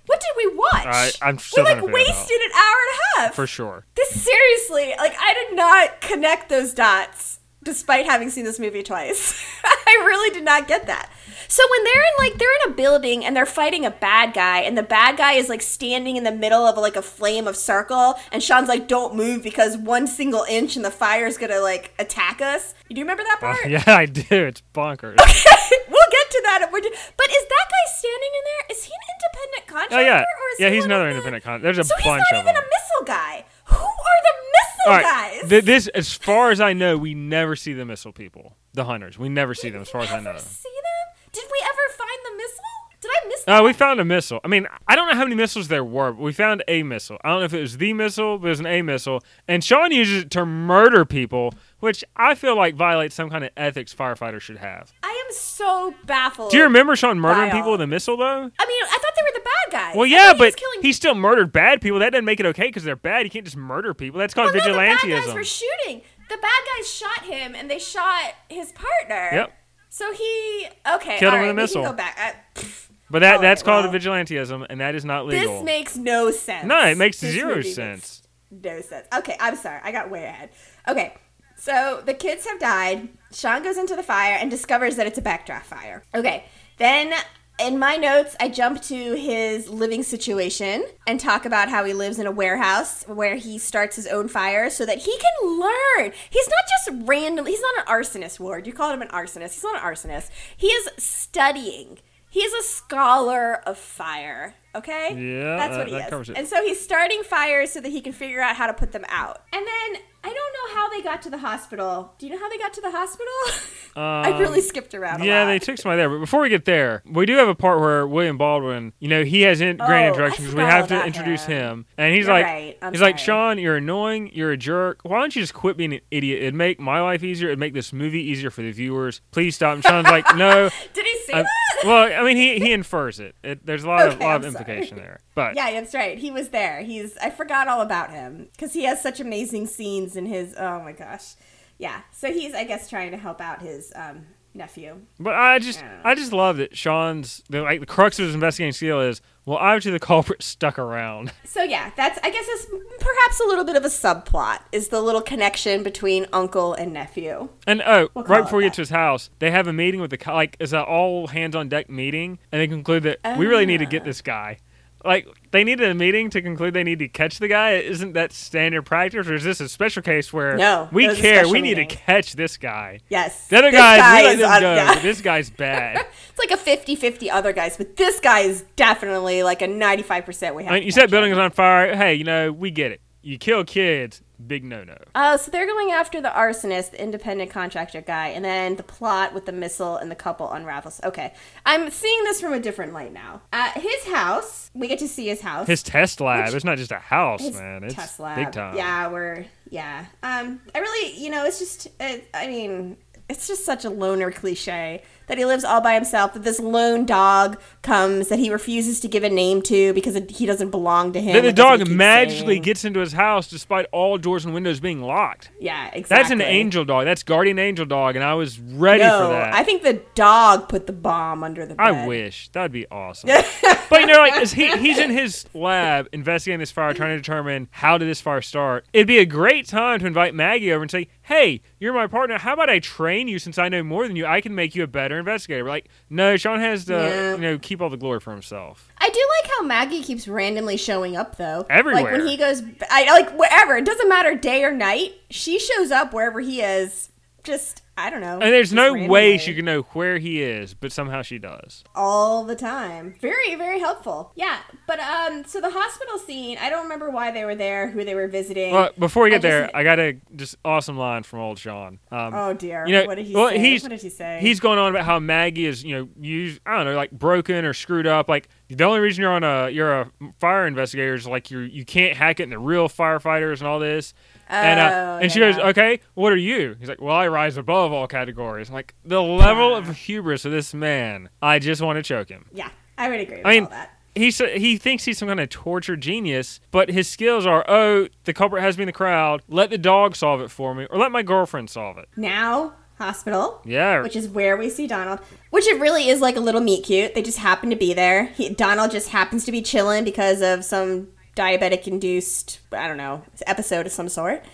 Speaker 2: what did we watch?
Speaker 3: I- I'm still
Speaker 2: we like wasted an hour and a half.
Speaker 3: For sure.
Speaker 2: This seriously, like I did not connect those dots despite having seen this movie twice. I really did not get that. So when they're in like they're in a building and they're fighting a bad guy and the bad guy is like standing in the middle of like a flame of circle and Sean's like don't move because one single inch and the fire is going to like attack us. You do remember that
Speaker 3: Uh,
Speaker 2: part?
Speaker 3: yeah, I do. It's bonkers.
Speaker 2: we'll get to that. But is that guy standing in there? Is he an independent contractor?
Speaker 3: Oh yeah, yeah.
Speaker 2: he
Speaker 3: He's another independent contractor. There's a
Speaker 2: So he's
Speaker 3: bunch
Speaker 2: not
Speaker 3: of
Speaker 2: even
Speaker 3: them.
Speaker 2: a missile guy. Who are the missile
Speaker 3: All right,
Speaker 2: guys?
Speaker 3: th- this, as far as I know, we never see the missile people, the hunters. We never see them, as far as I know.
Speaker 2: See them? Did we ever find the missile? Did I miss
Speaker 3: Uh, we found a missile. I mean, I don't know how many missiles there were, but we found a missile. I don't know if it was the missile, but it was an A missile. And Sean uses it to murder people, which I feel like violates some kind of ethics firefighters should have.
Speaker 2: I am so baffled.
Speaker 3: Do you remember Sean murdering people
Speaker 2: all.
Speaker 3: with a missile, though?
Speaker 2: I mean, I thought they were the bad guys.
Speaker 3: Well, yeah,
Speaker 2: thought he
Speaker 3: but
Speaker 2: killing
Speaker 3: he still murdered bad people. That doesn't make it okay because they're bad. You can't just murder people. That's called
Speaker 2: well, no, the bad guys were shooting. The bad guys shot him, and they shot his partner.
Speaker 3: Yep.
Speaker 2: So he okay.
Speaker 3: Killed him
Speaker 2: all
Speaker 3: with a missile.
Speaker 2: go back. I,
Speaker 3: But that
Speaker 2: All
Speaker 3: that's
Speaker 2: right,
Speaker 3: called
Speaker 2: well,
Speaker 3: vigilantism, and that is not legal.
Speaker 2: this makes no sense.
Speaker 3: No, it makes
Speaker 2: This
Speaker 3: zero sense.
Speaker 2: no sense. Okay, I'm sorry. I got way ahead. Okay, so the kids have died. Sean goes into the fire and discovers that it's a backdraft fire. Okay, then in my notes, I jump to his living situation and talk about how he lives in a warehouse where he starts his own fire so that he can learn. He's not just random. He's not an arsonist, Ward. You called him an arsonist. He's not an arsonist. He is studying. He is a scholar of fire. Okay?
Speaker 3: Yeah,
Speaker 2: That's
Speaker 3: that-
Speaker 2: what he
Speaker 3: that
Speaker 2: is. And so he's starting fires so that he can figure out how to put them out. And then I don't know how they got to the hospital. Do you know how they got to the hospital? I really skipped around.
Speaker 3: Um, Yeah,
Speaker 2: lot.
Speaker 3: they took somebody there. But before we get there, we do have a part where William Baldwin, you know, he has in-
Speaker 2: Oh,
Speaker 3: grand introductions. We have to introduce
Speaker 2: him.
Speaker 3: him, and he's
Speaker 2: You're
Speaker 3: like,
Speaker 2: right.
Speaker 3: He's like. Sean, you're annoying. You're a jerk. Why don't you just quit being an idiot? It'd make my life easier. It'd make this movie easier for the viewers. Please stop. And Sean's like, no.
Speaker 2: Did he say that?
Speaker 3: well, I mean, he he infers it. it there's a lot of
Speaker 2: Okay,
Speaker 3: lot of
Speaker 2: I'm sorry.
Speaker 3: Implication there, but
Speaker 2: Yeah, that's right. He was there. He's I forgot all about him because he has such amazing scenes in his. Oh my gosh, yeah. So he's I guess trying to help out his um, nephew.
Speaker 3: But I just,
Speaker 2: Yeah.
Speaker 3: I just love that Sean's the, like the crux of his investigating skill is well, obviously the culprit stuck around.
Speaker 2: So yeah, that's I guess it's perhaps a little bit of a subplot is the little connection between uncle and nephew.
Speaker 3: And oh,
Speaker 2: We'll
Speaker 3: right before we get to his house, they have a meeting with the like it's an all hands on deck meeting, and they conclude that we really need to
Speaker 2: Ah.
Speaker 3: get this guy. Like they needed a meeting to conclude they need to catch the guy. Isn't that standard practice, or is this a special case where
Speaker 2: No,
Speaker 3: we
Speaker 2: it was a
Speaker 3: care? We need to catch this guy.
Speaker 2: Yes,
Speaker 3: The other guys,
Speaker 2: guy
Speaker 3: we let them go,
Speaker 2: yeah.
Speaker 3: this guy's bad.
Speaker 2: It's like a 50-50 other guys, but this guy is definitely like a ninety-five percent. We have.
Speaker 3: I mean,
Speaker 2: to
Speaker 3: you said
Speaker 2: catch
Speaker 3: building
Speaker 2: him.
Speaker 3: is on fire. Hey, you know we get it. You kill kids, big no no.
Speaker 2: Oh, so they're going after the arsonist, the independent contractor guy, and then the plot with the missile and the couple unravels. Okay, I'm seeing this from a different light now. At his house, we get to see his house.
Speaker 3: His test lab.
Speaker 2: Which-
Speaker 3: it's not just a house, man. It's
Speaker 2: test lab.
Speaker 3: big time.
Speaker 2: Yeah, we're yeah. Um, I really, you know, it's just, it, I mean, it's just such a loner cliche that he lives all by himself. That this lone dog comes that he refuses to give a name to because it, he doesn't belong to him.
Speaker 3: That the
Speaker 2: and that's what
Speaker 3: dog magically
Speaker 2: saying.
Speaker 3: gets into his house despite all doors and windows being locked.
Speaker 2: Yeah, exactly.
Speaker 3: That's an angel dog. That's guardian angel dog, and I was ready
Speaker 2: No,
Speaker 3: for that.
Speaker 2: I think the dog put the bomb under the bed.
Speaker 3: I wish that'd be awesome. but you know, like is he he's in his lab investigating this fire, trying to determine how did this fire start. It'd be a great time to invite Maggie over and say, "Hey, you're my partner. How about I train you since I know more than you? I can make you a better investigator." We're like, no, Sean has to
Speaker 2: Yeah.
Speaker 3: you know keep all the glory for himself.
Speaker 2: I do like how Maggie keeps randomly showing up though.
Speaker 3: Everywhere.
Speaker 2: Like when he goes, I like wherever. It doesn't matter day or night. She shows up wherever he is. Just I don't know.
Speaker 3: And there's no way she can know where he is, but somehow she does.
Speaker 2: all the time. Very very helpful. Yeah, but um, so the hospital scene. I don't remember why they were there, who they were visiting.
Speaker 3: Well, before we
Speaker 2: I
Speaker 3: get there,
Speaker 2: just-
Speaker 3: I got a just awesome line from old Sean. Um,
Speaker 2: oh dear.
Speaker 3: you know,
Speaker 2: what did he
Speaker 3: well,
Speaker 2: say?
Speaker 3: he's
Speaker 2: what did he say?
Speaker 3: he's going on about how Maggie is, you know, used I don't know, like broken or screwed up. Like the only reason you're on a you're a fire investigator is like you you can't hack it in the real firefighters and all this. and uh,
Speaker 2: Oh,
Speaker 3: and she goes, okay, what are you? He's like, well, I rise above all categories. I'm like the level of hubris of this man, I just want to choke him.
Speaker 2: yeah, I would agree with
Speaker 3: I mean,
Speaker 2: all that.
Speaker 3: He's he thinks he's some kind of torture genius, but his skills are, oh, the culprit has me in the crowd. Let the dog solve it for me, or let my girlfriend solve it.
Speaker 2: Now hospital.
Speaker 3: Yeah,
Speaker 2: which is where we see Donald. Which it really is like a little meet cute. They just happen to be there. He, Donald just happens to be chilling because of some diabetic induced, I don't know, episode of some sort.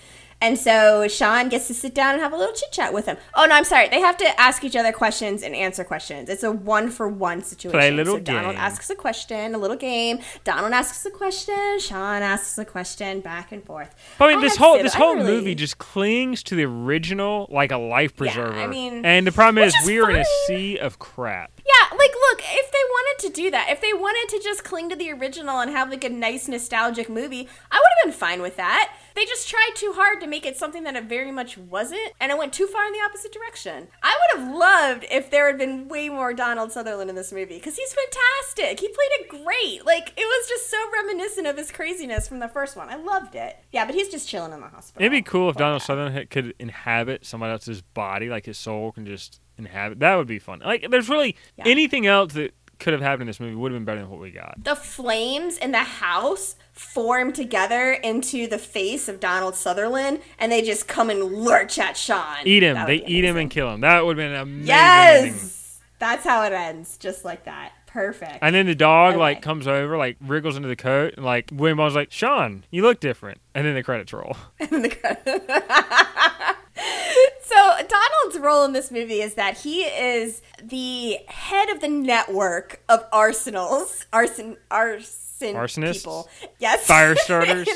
Speaker 2: And so Sean gets to sit down and have a little chit chat with him. Oh no, I'm sorry. They have to ask each other questions and answer questions. It's a one for one situation.
Speaker 3: Play a little
Speaker 2: so Donald asks a question, a little game. Donald asks a question. Sean asks a question, back and forth.
Speaker 3: But I mean,
Speaker 2: I
Speaker 3: this whole this
Speaker 2: I
Speaker 3: whole
Speaker 2: really-
Speaker 3: movie just clings to the original like a life preserver.
Speaker 2: Yeah, I mean,
Speaker 3: and the problem is
Speaker 2: is
Speaker 3: we are in a sea of crap.
Speaker 2: Yeah, like look, if they wanted to do that, if they wanted to just cling to the original and have like a nice nostalgic movie, I would have been fine with that. They just tried too hard to make it something that it very much wasn't, and it went too far in the opposite direction. I would have loved if there had been way more Donald Sutherland in this movie because he's fantastic. He played it great. Like it was just so reminiscent of his craziness from the first one. I loved it. Yeah, but he's just chilling in the hospital.
Speaker 3: It'd be cool if Donald
Speaker 2: guy.
Speaker 3: Sutherland could inhabit somebody else's body, like his soul can just inhabit. That would be fun. Like, there's really
Speaker 2: Yeah.
Speaker 3: anything else that could have happened in this movie would have been better than what we got.
Speaker 2: The flames in the house form together into the face of Donald Sutherland, and they just come and lurch at Sean.
Speaker 3: Eat him. They eat him and kill him. That would have been amazing.
Speaker 2: Yes, that's how it ends, just like that. Perfect.
Speaker 3: And then the dog
Speaker 2: Okay.
Speaker 3: like comes over, like wriggles into the coat, and like William Baldwin's like, "Sean, you look different." And then the credits roll.
Speaker 2: in the credits. so Donald's role in this movie is that he is the head of the network of arsenals, arson, arson
Speaker 3: Arsonists?
Speaker 2: people. Yes,
Speaker 3: Fire starters?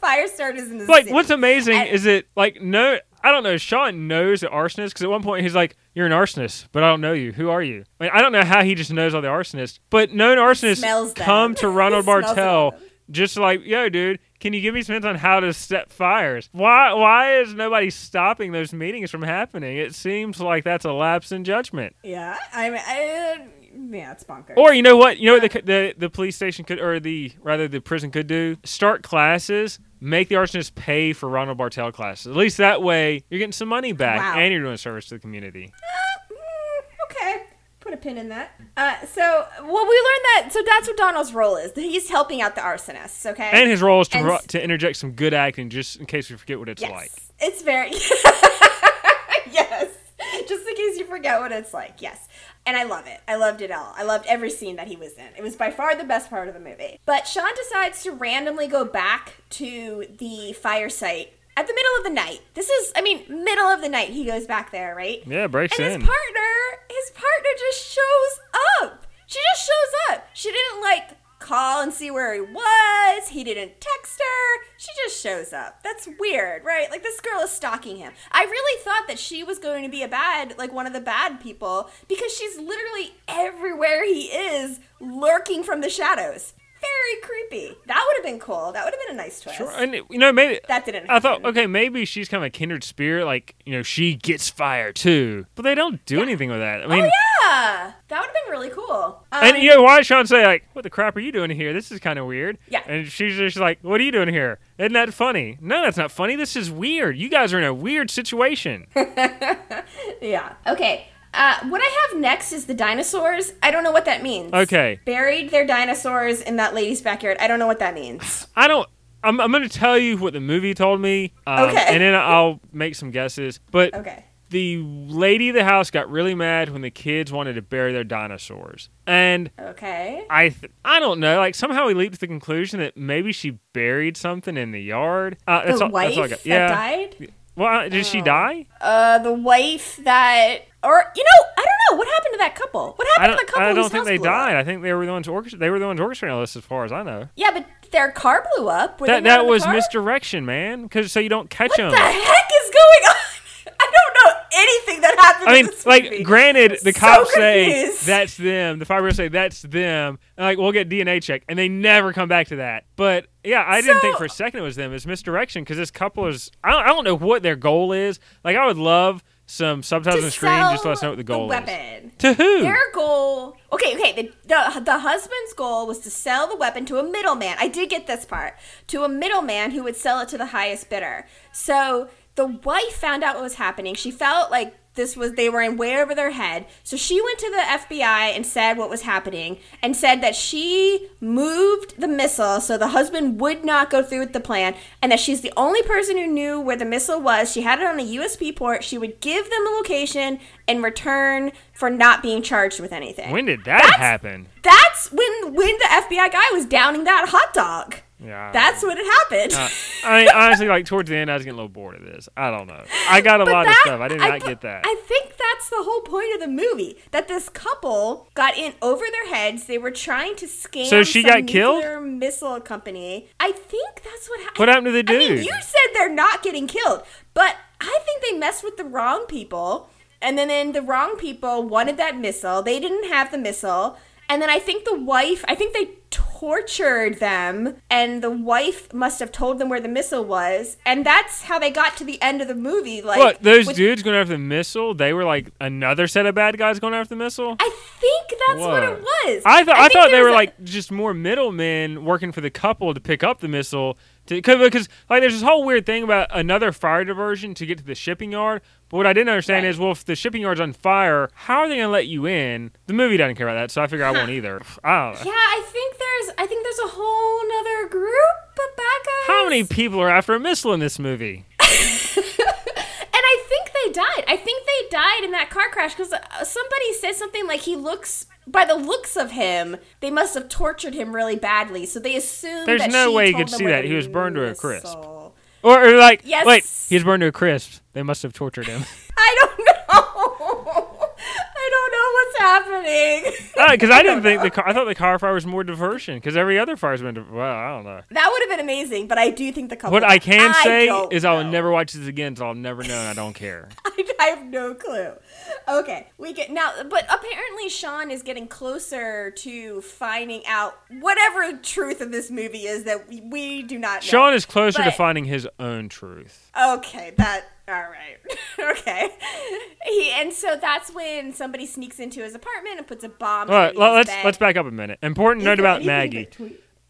Speaker 2: fire starters in the
Speaker 3: like,
Speaker 2: city.
Speaker 3: what's amazing
Speaker 2: And-
Speaker 3: is it like no, I don't know. Sean knows the arsonist because at one point he's like, "You're an arsonist, but I don't know you. Who are you?" I mean, I don't know how he just knows all the arsonists, but known arsonists come to Ronald
Speaker 2: He smells
Speaker 3: Bartel
Speaker 2: them.
Speaker 3: Just like, "Yo, dude." Can you give me some hints on how to set fires? Why why is nobody stopping those meetings from happening? It seems like that's a lapse in judgment.
Speaker 2: Yeah, I mean, I, uh, yeah, it's bonkers.
Speaker 3: Or you know what? You know what the, the the police station could, or the rather the prison could do? Start classes. Make the arsonists pay for Ronald Bartel classes. At least that way, you're getting some money back,
Speaker 2: Wow.
Speaker 3: and you're doing a service to the community.
Speaker 2: Ah, Put a pin in that. Uh, so, well, we learned that. So that's what Donald's role is. He's helping out the arsonists. Okay.
Speaker 3: And his role is to to interject some good acting, just in case we forget what it's
Speaker 2: yes,
Speaker 3: like.
Speaker 2: it's very. yes. Just in case you forget what it's like. Yes. And I love it. I loved it all. I loved every scene that he was in. It was by far the best part of the movie. But Sean decides to randomly go back to the fire site at the middle of the night. This is, I mean, middle of the night. He goes back there, right?
Speaker 3: Yeah, breaks
Speaker 2: And his partner, his partner just shows up. She just shows up. She didn't like call and see where he was. He didn't text her. She just shows up. That's weird, right? Like this girl is stalking him. I really thought that she was going to be a bad, like one of the bad people because she's literally everywhere he is, lurking from the shadows. Very creepy. That would have been cool. That would have been a nice twist.
Speaker 3: Sure, and you know maybe
Speaker 2: That didn't
Speaker 3: I thought, okay, maybe she's kind of a kindred spirit, like you know, she gets fire too, but they don't do anything with that. I mean,
Speaker 2: oh yeah, that would have been really cool. Um,
Speaker 3: And you know, why Sean say like, "What the crap are you doing here? This is kind of weird."
Speaker 2: Yeah.
Speaker 3: And she's just like, "What are you doing here? Isn't that funny?" No, that's not funny. This is weird. You guys are in a weird situation.
Speaker 2: Yeah. Okay. Uh, what I have next is the dinosaurs. I don't know what that means.
Speaker 3: Okay.
Speaker 2: Buried their dinosaurs in that lady's backyard. I don't know what that means.
Speaker 3: I don't. I'm, I'm going to tell you what the movie told me, um,
Speaker 2: Okay.
Speaker 3: and then I'll make some guesses. But
Speaker 2: Okay.
Speaker 3: the lady of the house got really mad when the kids wanted to bury their dinosaurs, and
Speaker 2: Okay.
Speaker 3: I th- I don't know. Like somehow we leaped to the conclusion that maybe she buried something in the yard. Uh, that's
Speaker 2: the
Speaker 3: all,
Speaker 2: wife
Speaker 3: that's all I got.
Speaker 2: that
Speaker 3: Yeah.
Speaker 2: died.
Speaker 3: Well, uh, did she
Speaker 2: Oh.
Speaker 3: die?
Speaker 2: Uh, the wife that, or you know, I don't know what happened to that couple. What happened to the couple?
Speaker 3: I don't think they
Speaker 2: blew up?
Speaker 3: died. I think they were the ones orchestra- They were the ones orchestrating all this, as far as I know.
Speaker 2: Yeah, but their car blew up. Were
Speaker 3: That that was
Speaker 2: car?
Speaker 3: misdirection, man. Because so you don't catch
Speaker 2: What
Speaker 3: them.
Speaker 2: the heck is going on? I don't know anything that happened.
Speaker 3: I mean,
Speaker 2: this
Speaker 3: like,
Speaker 2: movie.
Speaker 3: granted, the
Speaker 2: So
Speaker 3: cops say that's them. The fire say that's them. And like, we'll get DNA check, and they never come back to that. But yeah, I didn't think for a second it was them. It's misdirection because this couple is. I don't, I don't know what their goal is. Like, I would love some subtitles on the screen just to let us know what the goal is.
Speaker 2: weapon.
Speaker 3: To who?
Speaker 2: Their goal, okay, okay. The, the the husband's goal was to sell the weapon to a middleman. I did get this part to a middleman who would sell it to the highest bidder. So the wife found out what was happening. She felt like this was they were in way over their head. So she went to the FBI and said what was happening and said that she moved the missile so the husband would not go through with the plan and that she's the only person who knew where the missile was. She had it on a USB port. She would give them the location in return for not being charged with anything.
Speaker 3: when did that
Speaker 2: That's-
Speaker 3: happen?
Speaker 2: That's when when the FBI guy was downing that hot dog.
Speaker 3: Yeah.
Speaker 2: That's when it happened.
Speaker 3: Uh, I mean, honestly, like towards the end, I was getting a little bored of this. I don't know. I got a
Speaker 2: But
Speaker 3: lot of stuff. I did not
Speaker 2: bu-
Speaker 3: get that.
Speaker 2: I think that's the whole point of the movie. That this couple got in over their heads. They were trying to scam.
Speaker 3: So she
Speaker 2: some
Speaker 3: got killed?
Speaker 2: Missile company. I think that's what happened.
Speaker 3: What happened to the
Speaker 2: I mean,
Speaker 3: dude?
Speaker 2: you said they're not getting killed, but I think they messed with the wrong people. And then, then the wrong people wanted that missile. They didn't have the missile. And then I think the wife, I think they tortured them, and the wife must have told them where the missile was, and that's how they got to the end of the movie. Like,
Speaker 3: what those
Speaker 2: with-
Speaker 3: dudes going after the missile? They were like another set of bad guys going after the missile.
Speaker 2: I think that's what, it was.
Speaker 3: I thought I,
Speaker 2: think
Speaker 3: thought they were
Speaker 2: a-
Speaker 3: like just more middlemen working for the couple to pick up the missile. To, cause, because like there's this whole weird thing about another fire diversion to get to the shipping yard. But what I didn't understand
Speaker 2: Right.
Speaker 3: is, well, if the shipping yard's on fire, how are they going to let you in? The movie doesn't care about that, so I figure I won't either. I don't know.
Speaker 2: Yeah, I think there's I think there's a whole nother group of bad guys.
Speaker 3: How many people are after a missile in this movie?
Speaker 2: And I think they died. I think they died in that car crash because uh, somebody said something like he looks. By the looks of him, they must have tortured him really badly. So they assume
Speaker 3: There's
Speaker 2: that
Speaker 3: no way you could see that. He was burned to a crisp. Or, or like,
Speaker 2: Yes.
Speaker 3: wait, he's burned to a crisp. They must have tortured him.
Speaker 2: I don't know. I don't know what's happening.
Speaker 3: Uh, because I didn't think the car. I thought the car fire was more diversion. Because every other fire's been well, I don't know.
Speaker 2: That would have been amazing, but I do think the couple.
Speaker 3: What I can say
Speaker 2: don't
Speaker 3: is I will never watch this again, so I'll never know, and I don't care.
Speaker 2: I, I have no clue. Okay, we get now, but apparently Sean is getting closer to finding out whatever truth of this movie is that we, we do not know.
Speaker 3: Sean is closer to finding his own truth.
Speaker 2: Okay, that all right. okay. He and so that's when somebody sneaks into his apartment and puts a bomb.
Speaker 3: All right,
Speaker 2: underneath
Speaker 3: well,
Speaker 2: his
Speaker 3: let's
Speaker 2: bed.
Speaker 3: let's back up a minute. Important
Speaker 2: Is
Speaker 3: note about Maggie.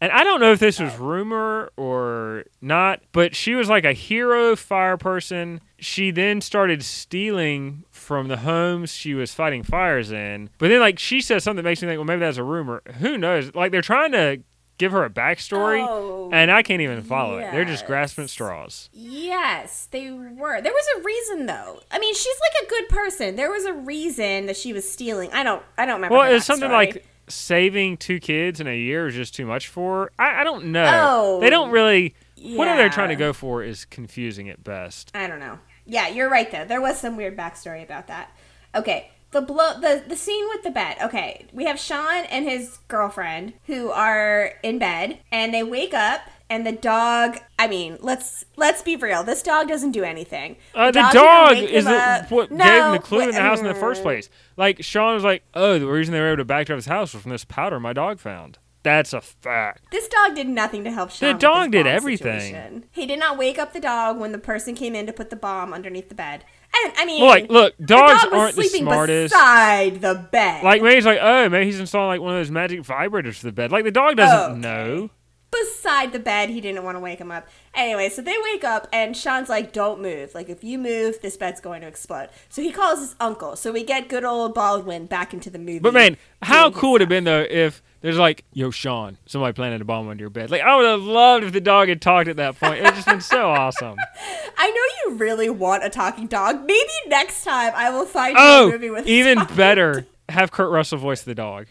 Speaker 3: And I don't know if this
Speaker 2: Oh.
Speaker 3: was rumor or not, but she was like a hero fire person. She then started stealing from the homes she was fighting fires in. But then, like, she says something that makes me think, well, maybe that's a rumor. Who knows? Like, they're trying to give her a backstory,
Speaker 2: Oh,
Speaker 3: and I can't even follow it. They're just grasping straws.
Speaker 2: Yes, they were. There was a reason though. I mean, she's like a good person. There was a reason that she was stealing. I don't. I don't remember.
Speaker 3: Well, it's something like saving two kids in a year is just too much for. I, I don't know.
Speaker 2: Oh,
Speaker 3: they don't oh, really. Whatever they're they trying to go for is confusing at best.
Speaker 2: I don't know. Yeah, you're right though. There was some weird backstory about that. Okay, the blow the the scene with the bed. Okay, we have Sean and his girlfriend who are in bed and they wake up and the dog. I mean, let's let's be real. This dog doesn't do anything.
Speaker 3: Uh, the dog is the, what
Speaker 2: No,
Speaker 3: gave him the clue in the house in the first
Speaker 2: uh,
Speaker 3: place. Like Sean was like, "Oh, the reason they were able to backdraft his house was from this powder my dog found." That's a fact.
Speaker 2: This dog did nothing to help Sean. with
Speaker 3: dog did everything.
Speaker 2: situation. He did not wake up the dog when the person came in to put the bomb underneath the bed. And I mean,
Speaker 3: like, look,
Speaker 2: the
Speaker 3: dogs
Speaker 2: dog
Speaker 3: aren't the smartest.
Speaker 2: beside the bed.
Speaker 3: Like maybe he's like, "Oh, maybe he's installing like one of those magic vibrators for the bed." Like the dog doesn't
Speaker 2: Oh, okay.
Speaker 3: know.
Speaker 2: Beside the bed. He didn't want to wake him up. Anyway, so they wake up and Sean's like, "Don't move. Like if you move, this bed's going to explode." So he calls his uncle. So we get good old Baldwin back into the movie.
Speaker 3: But man, how cool would it have been though if there's like, "Yo, Sean, somebody planted a bomb under your bed." Like I would have loved if the dog had talked at that point. It would just been so awesome.
Speaker 2: I know you really want a talking dog. Maybe next time I will find you
Speaker 3: Oh,
Speaker 2: a movie with
Speaker 3: even better, have Kurt Russell voice the dog.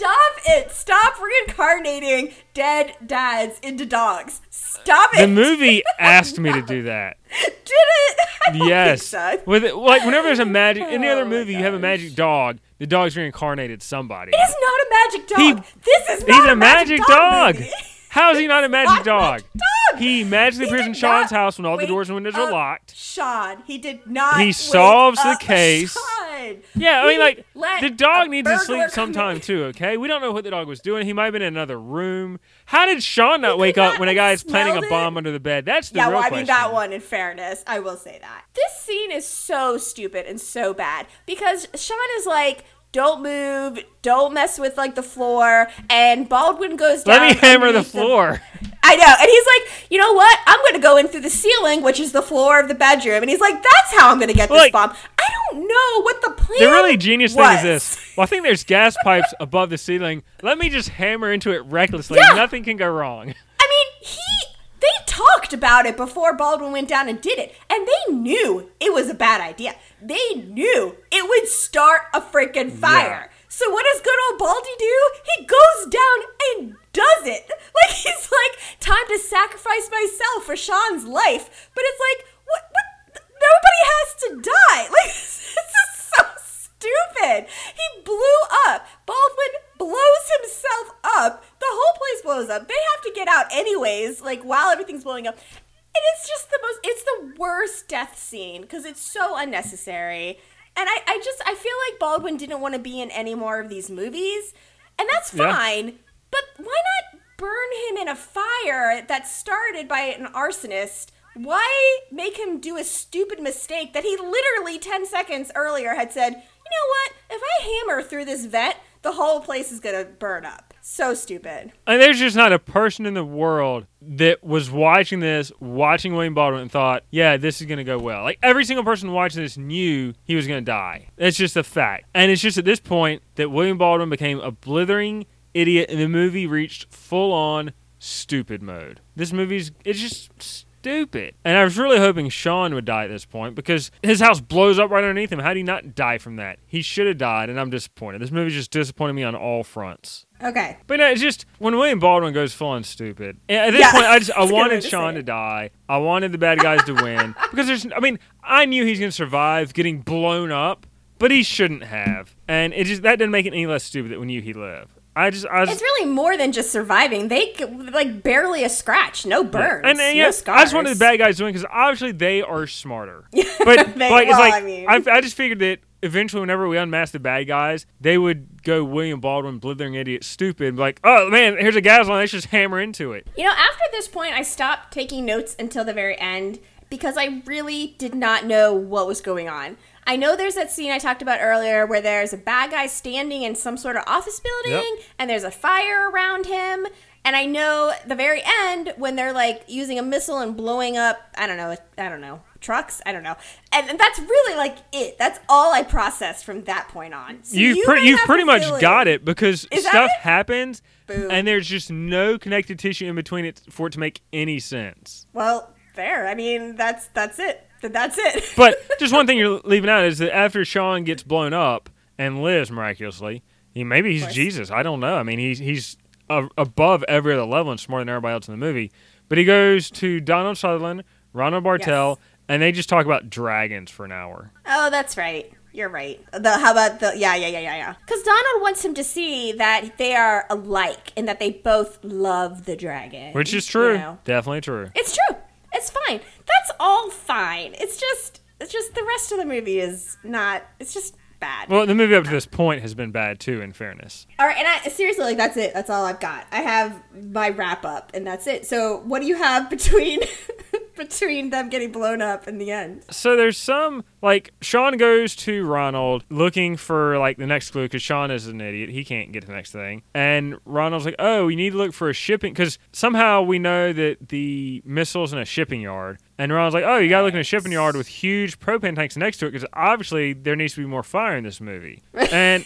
Speaker 2: Stop it! Stop reincarnating dead dads into dogs. Stop it!
Speaker 3: The movie oh asked me to do that.
Speaker 2: did it.
Speaker 3: Yes.
Speaker 2: so.
Speaker 3: With it, like whenever there's a magic, any
Speaker 2: Oh
Speaker 3: other
Speaker 2: my
Speaker 3: movie, you have a magic dog. The dog's reincarnated somebody.
Speaker 2: It is not a magic dog.
Speaker 3: He-
Speaker 2: this is
Speaker 3: He's a magic dog.
Speaker 2: movie.
Speaker 3: How is he not a magic dog?
Speaker 2: dog.
Speaker 3: He magically
Speaker 2: He
Speaker 3: appears in Sean's house when all the doors and windows are locked.
Speaker 2: Sean, he did not.
Speaker 3: He solves the case.
Speaker 2: Sean.
Speaker 3: Yeah, I mean, like the dog needs to sleep sometime
Speaker 2: in.
Speaker 3: too. Okay, we don't know what the dog was doing. He might have been in another room. How did Sean not wake
Speaker 2: not
Speaker 3: up when a guy is planting a bomb under the bed? That's the
Speaker 2: Yeah,
Speaker 3: real
Speaker 2: well, I
Speaker 3: question.
Speaker 2: mean that one. In fairness, I will say that this scene is so stupid and so bad because Sean is like, "Don't move, don't mess with like the floor," and Baldwin goes down.
Speaker 3: Let me hammer the floor.
Speaker 2: I know. And he's like, you know what? I'm going to go in through the ceiling, which is the floor of the bedroom. And he's like, that's how I'm going to get this
Speaker 3: Like-
Speaker 2: bomb. I don't know what the plan is.
Speaker 3: The really genius thing is this. Well, I think there's gas pipes above the ceiling. Let me just hammer into it recklessly.
Speaker 2: Yeah.
Speaker 3: Nothing can go wrong.
Speaker 2: I mean, he. They talked about it before Baldwin went down and did it, and they knew it was a bad idea. They knew it would start a freaking fire. So what does good old Baldy do? He goes down and does it. Like he's like, time to sacrifice myself for Sean's life. But it's like, what? What? Nobody has to die. Like this is stupid. He blew up. Baldwin blows himself up. The whole place blows up. They have to get out anyways, like while everything's blowing up. And it's just the most it's the worst death scene because it's so unnecessary. And I, I just I feel like Baldwin didn't want to be in any more of these movies. And that's
Speaker 3: Yeah.
Speaker 2: fine. But why not burn him in a fire that started by an arsonist? Why make him do a stupid mistake that he literally 10 seconds earlier had said, you know what? If I hammer through this vent, the whole place is to burn up. So stupid.
Speaker 3: And there's just not a person in the world that was watching this, watching William Baldwin, and thought, yeah, this is going to go well. Like every single person watching this knew he was going to die. It's just a fact. And it's just at this point that William Baldwin became a blithering idiot, and the movie reached full on stupid mode. This movie's, it's just stupid. And I was really hoping Sean would die at this point because his house blows up right underneath him. How do you not die from that? He should have died, and I'm disappointed. This movie just disappointed me on all fronts.
Speaker 2: Okay.
Speaker 3: But no, it's just when William Baldwin goes full on stupid. At this
Speaker 2: Yeah,
Speaker 3: point, I just I
Speaker 2: that's a good way
Speaker 3: wanted
Speaker 2: to
Speaker 3: Sean to die. I wanted the bad guys to win because there's. I mean, I knew he's gonna survive getting blown up, but he shouldn't have. And it just that didn't make it any less stupid that we knew he lived. I just I was.
Speaker 2: It's really more than just surviving. They like barely a scratch, no burns,
Speaker 3: and, and
Speaker 2: no scars.
Speaker 3: I just wanted the bad guys win because obviously they are smarter. But
Speaker 2: They-
Speaker 3: like it's
Speaker 2: well,
Speaker 3: like
Speaker 2: I mean.
Speaker 3: I, I just figured that eventually, whenever we unmask the bad guys, they would go William Baldwin, blithering idiot, stupid, like, oh man, here's a gas line, let's just hammer into it.
Speaker 2: You know, after this point, I stopped taking notes until the very end because I really did not know what was going on. I know there's that scene I talked about earlier where there's a bad guy standing in some sort of office building
Speaker 3: Yep.
Speaker 2: and there's a fire around him. And I know the very end when they're like using a missile and blowing up, I don't know, I don't know, trucks, I don't know. And, and that's really like it. That's all I processed from that point on. So
Speaker 3: you've
Speaker 2: you
Speaker 3: pre- you've pretty much got it because
Speaker 2: Is
Speaker 3: stuff
Speaker 2: it?
Speaker 3: happens
Speaker 2: Boom.
Speaker 3: and there's just no connective tissue in between it for it to make any sense.
Speaker 2: Well, fair. I mean, that's that's it. That's it.
Speaker 3: But just one thing you're leaving out is that after Sean gets blown up and lives miraculously, he maybe he's. Jesus. I don't know. I mean, he's he's a, above every other level and smarter than everybody else in the movie. But he goes to Donald Sutherland, Ronald Bartel,
Speaker 2: Yes.
Speaker 3: and they just talk about dragons for an hour.
Speaker 2: Oh, that's right. You're right. The how about the yeah yeah yeah yeah yeah? Because Donald wants him to see that they are alike and that they both love the dragon,
Speaker 3: Which is
Speaker 2: you
Speaker 3: true.
Speaker 2: know.
Speaker 3: Definitely true.
Speaker 2: It's true. It's fine. That's all fine. It's just it's just the rest of the movie is not. It's just bad.
Speaker 3: Well, the movie up to this point has been bad too, in fairness.
Speaker 2: all right, and I seriously like that's it. That's all I've got. I have my wrap up, and that's it. So what do you have between between them getting blown up in the end?
Speaker 3: So there's some like Sean goes to Ronald looking for like the next clue because Sean is an idiot. He can't get the next thing. And Ronald's like, "Oh, we need to look for a shipping because somehow we know that the missile's in a shipping yard." And Ronald's like, "Oh, you gotta look in a shipping yard with huge propane tanks next to it because obviously there needs to be more fire in this movie." And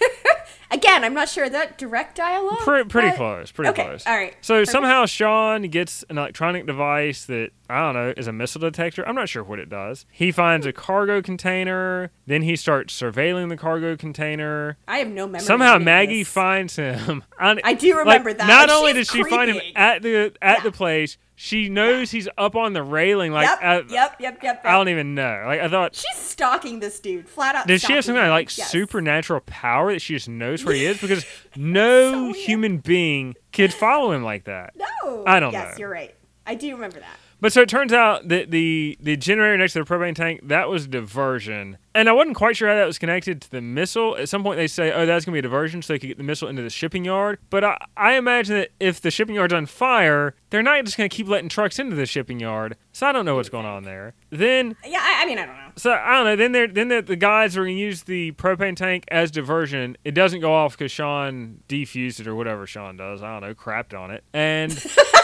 Speaker 2: Again, I'm not sure that direct dialogue.
Speaker 3: Pre- pretty
Speaker 2: But-
Speaker 3: close. Pretty
Speaker 2: okay,
Speaker 3: close.
Speaker 2: all right,
Speaker 3: So
Speaker 2: perfect.
Speaker 3: somehow Sean gets an electronic device that I don't know is a missile detector. I'm not sure what it does. He finds a cargo container. Then he starts surveilling the cargo container.
Speaker 2: I have no memory.
Speaker 3: Somehow Maggie
Speaker 2: this.
Speaker 3: finds him. I,
Speaker 2: I do remember that.
Speaker 3: Not
Speaker 2: Like,
Speaker 3: only does she find him at the at
Speaker 2: Yeah.
Speaker 3: the place, she knows he's up on the railing. Like
Speaker 2: Yep,
Speaker 3: at-
Speaker 2: yep, yep, yep.
Speaker 3: I don't even know. Like I thought.
Speaker 2: She's stalking this dude, flat out.
Speaker 3: Does she have some kind of like
Speaker 2: Yes.
Speaker 3: supernatural power that she just knows where he is? Because no
Speaker 2: So
Speaker 3: human being could follow him like that.
Speaker 2: No,
Speaker 3: I don't know.
Speaker 2: yes,
Speaker 3: know.
Speaker 2: you're right. I do remember that.
Speaker 3: But so it turns out that the the generator next to the propane tank that was diversion, and I wasn't quite sure how that was connected to the missile. At some point, they say, "Oh, that's gonna be a diversion, so they could get the missile into the shipping yard." But I, I imagine that if the shipping yard's on fire, they're not just gonna keep letting trucks into the shipping yard. So I don't know what's going on there. Then
Speaker 2: Yeah, I, I mean, I don't know.
Speaker 3: so I don't know. Then they're then the, the guys are gonna use the propane tank as diversion. It doesn't go off because Sean defused it or whatever Sean does. I don't know, crapped on it. And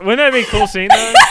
Speaker 3: wouldn't that be a cool scene though?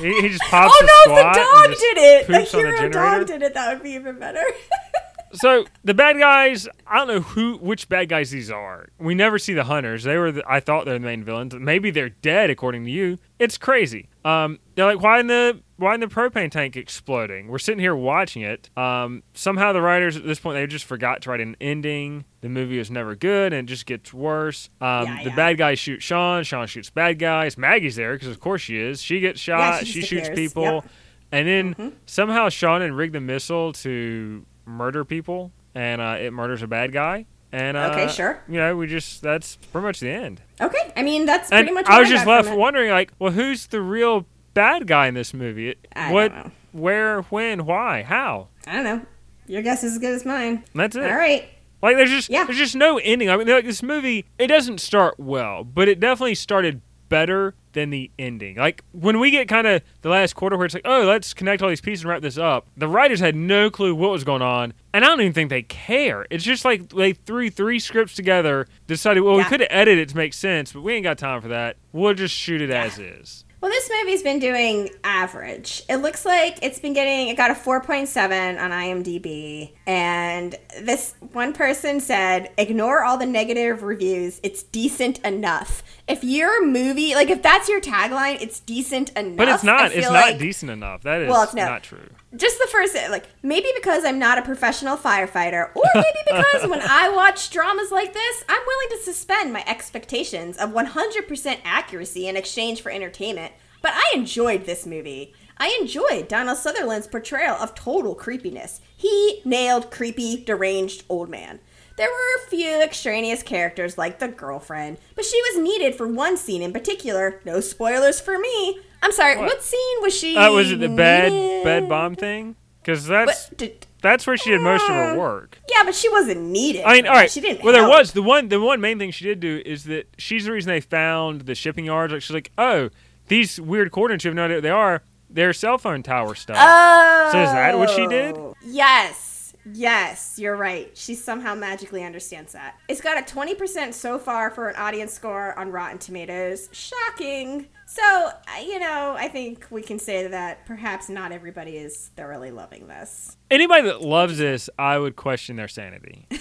Speaker 3: He, he just pops
Speaker 2: Oh no,
Speaker 3: squat
Speaker 2: the dog did it. The
Speaker 3: on the
Speaker 2: hero dog did it. That would be even better.
Speaker 3: So the bad guys, I don't know who which bad guys these are. We never see the hunters. They were the, I thought they're the main villains. Maybe they're dead according to you. It's crazy. Um, they're like, why in the why in the propane tank exploding? We're sitting here watching it. Um, somehow the writers at this point they just forgot to write an ending. The movie is never good and it just gets worse. Um,
Speaker 2: Yeah,
Speaker 3: the
Speaker 2: yeah.
Speaker 3: bad guys shoot Sean. Sean shoots bad guys. Maggie's there because of course she is. She gets shot.
Speaker 2: she
Speaker 3: she shoots people.
Speaker 2: Yep.
Speaker 3: And then
Speaker 2: Mm-hmm.
Speaker 3: somehow Sean and rigged the missile to murder people, and uh, it murders a bad guy. And uh,
Speaker 2: Okay, sure.
Speaker 3: You know, we just that's pretty much the end.
Speaker 2: okay, I mean that's
Speaker 3: And
Speaker 2: pretty much.
Speaker 3: I was just left wondering, like, well, who's the real bad guy in this movie?
Speaker 2: I
Speaker 3: what, where, when, why, how?
Speaker 2: I don't know. Your guess is as good as mine.
Speaker 3: That's it.
Speaker 2: All right.
Speaker 3: Like, there's just
Speaker 2: Yeah.
Speaker 3: there's just no ending. I mean, like this movie, it doesn't start well, but it definitely started better than the ending. Like when we get kind of the last quarter where it's like, oh, let's connect all these pieces and wrap this up. The writers had no clue what was going on, and I don't even think they care. It's just like they threw three scripts together, decided, well, we could have edited it to make sense, but we ain't got time for that. We'll just shoot it as is.
Speaker 2: Well, this movie's been doing average. It looks like it's been getting, it got a 4.7 on IMDb. And this one person said, ignore all the negative reviews. It's decent enough. If your movie, like if that's your tagline, it's decent enough.
Speaker 3: But it's not. It's
Speaker 2: like
Speaker 3: not decent enough. That is
Speaker 2: Well, it's no.
Speaker 3: not true.
Speaker 2: Just the first, like maybe because I'm not a professional firefighter, or maybe because when I watch dramas like this, I'm willing to suspend my expectations of 100% accuracy in exchange for entertainment. But I enjoyed this movie. I enjoyed Donald Sutherland's portrayal of total creepiness. He nailed creepy, deranged old man. There were a few extraneous characters like the girlfriend, but she was needed for one scene in particular. No spoilers for me. I'm sorry, what,
Speaker 3: What?
Speaker 2: scene was she?
Speaker 3: Uh, was it the bad
Speaker 2: needed?
Speaker 3: bad bomb thing? Because that's
Speaker 2: But did,
Speaker 3: that's where she did most of her work.
Speaker 2: yeah, but she wasn't needed.
Speaker 3: I mean, all
Speaker 2: that.
Speaker 3: right.
Speaker 2: She didn't.
Speaker 3: well, there was the one. The one main thing she did do is that she's the reason they found the shipping yards. Like she's like, oh, these weird coordinates. You have no idea what they are. They're cell phone tower stuff.
Speaker 2: Oh.
Speaker 3: So is that what she did?
Speaker 2: Yes. Yes, you're right. She somehow magically understands that. It's got a 20% so far for an audience score on Rotten Tomatoes. Shocking. So, you know, I think we can say that perhaps not everybody is thoroughly loving this.
Speaker 3: Anybody that loves this, I would question their sanity.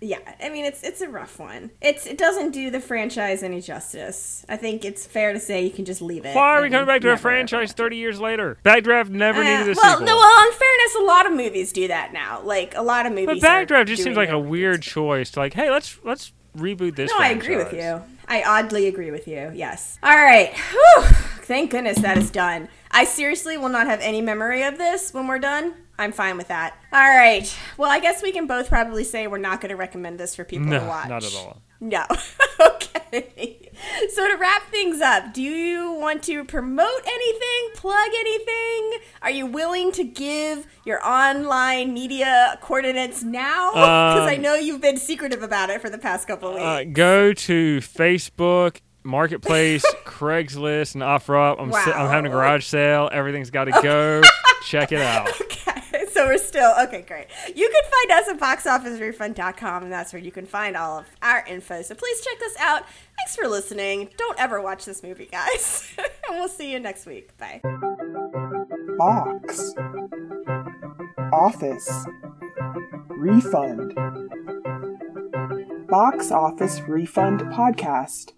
Speaker 2: Yeah, I mean it's it's a rough one. It's it doesn't do the franchise any justice. I think it's fair to say you can just leave it.
Speaker 3: Why are we coming back to a
Speaker 2: ever
Speaker 3: franchise 30 years later? Backdraft never
Speaker 2: Uh,
Speaker 3: needed a
Speaker 2: well,
Speaker 3: sequel.
Speaker 2: no. Well, in fairness, a lot of movies do that now. Like a lot of movies. are
Speaker 3: Backdraft just seems like a weird choice. To like, hey, let's let's reboot this.
Speaker 2: No, I agree with you. I oddly agree with you. Yes. All right. Whew. Thank goodness that is done. I seriously will not have any memory of this when we're done. I'm fine with that. All right. Well, I guess we can both probably say we're not going to recommend this for people
Speaker 3: No,
Speaker 2: to watch.
Speaker 3: not at all.
Speaker 2: No. okay. So to wrap things up, do you want to promote anything, plug anything? Are you willing to give your online media coordinates now? Because I
Speaker 3: Um,
Speaker 2: know you've been secretive about it for the past couple of weeks.
Speaker 3: Uh, go to Facebook, Marketplace, Craigslist, and OfferUp. I'm, si- I'm having a garage sale. Everything's got to go. Check it out.
Speaker 2: Okay, so we're still okay. Great. You can find us at boxofficerefund.com, and that's where you can find all of our info. So please check us out. Thanks for listening. Don't ever watch this movie, guys. and we'll see you next week. Bye.
Speaker 1: Box. Office. Refund. Box Office Refund Podcast.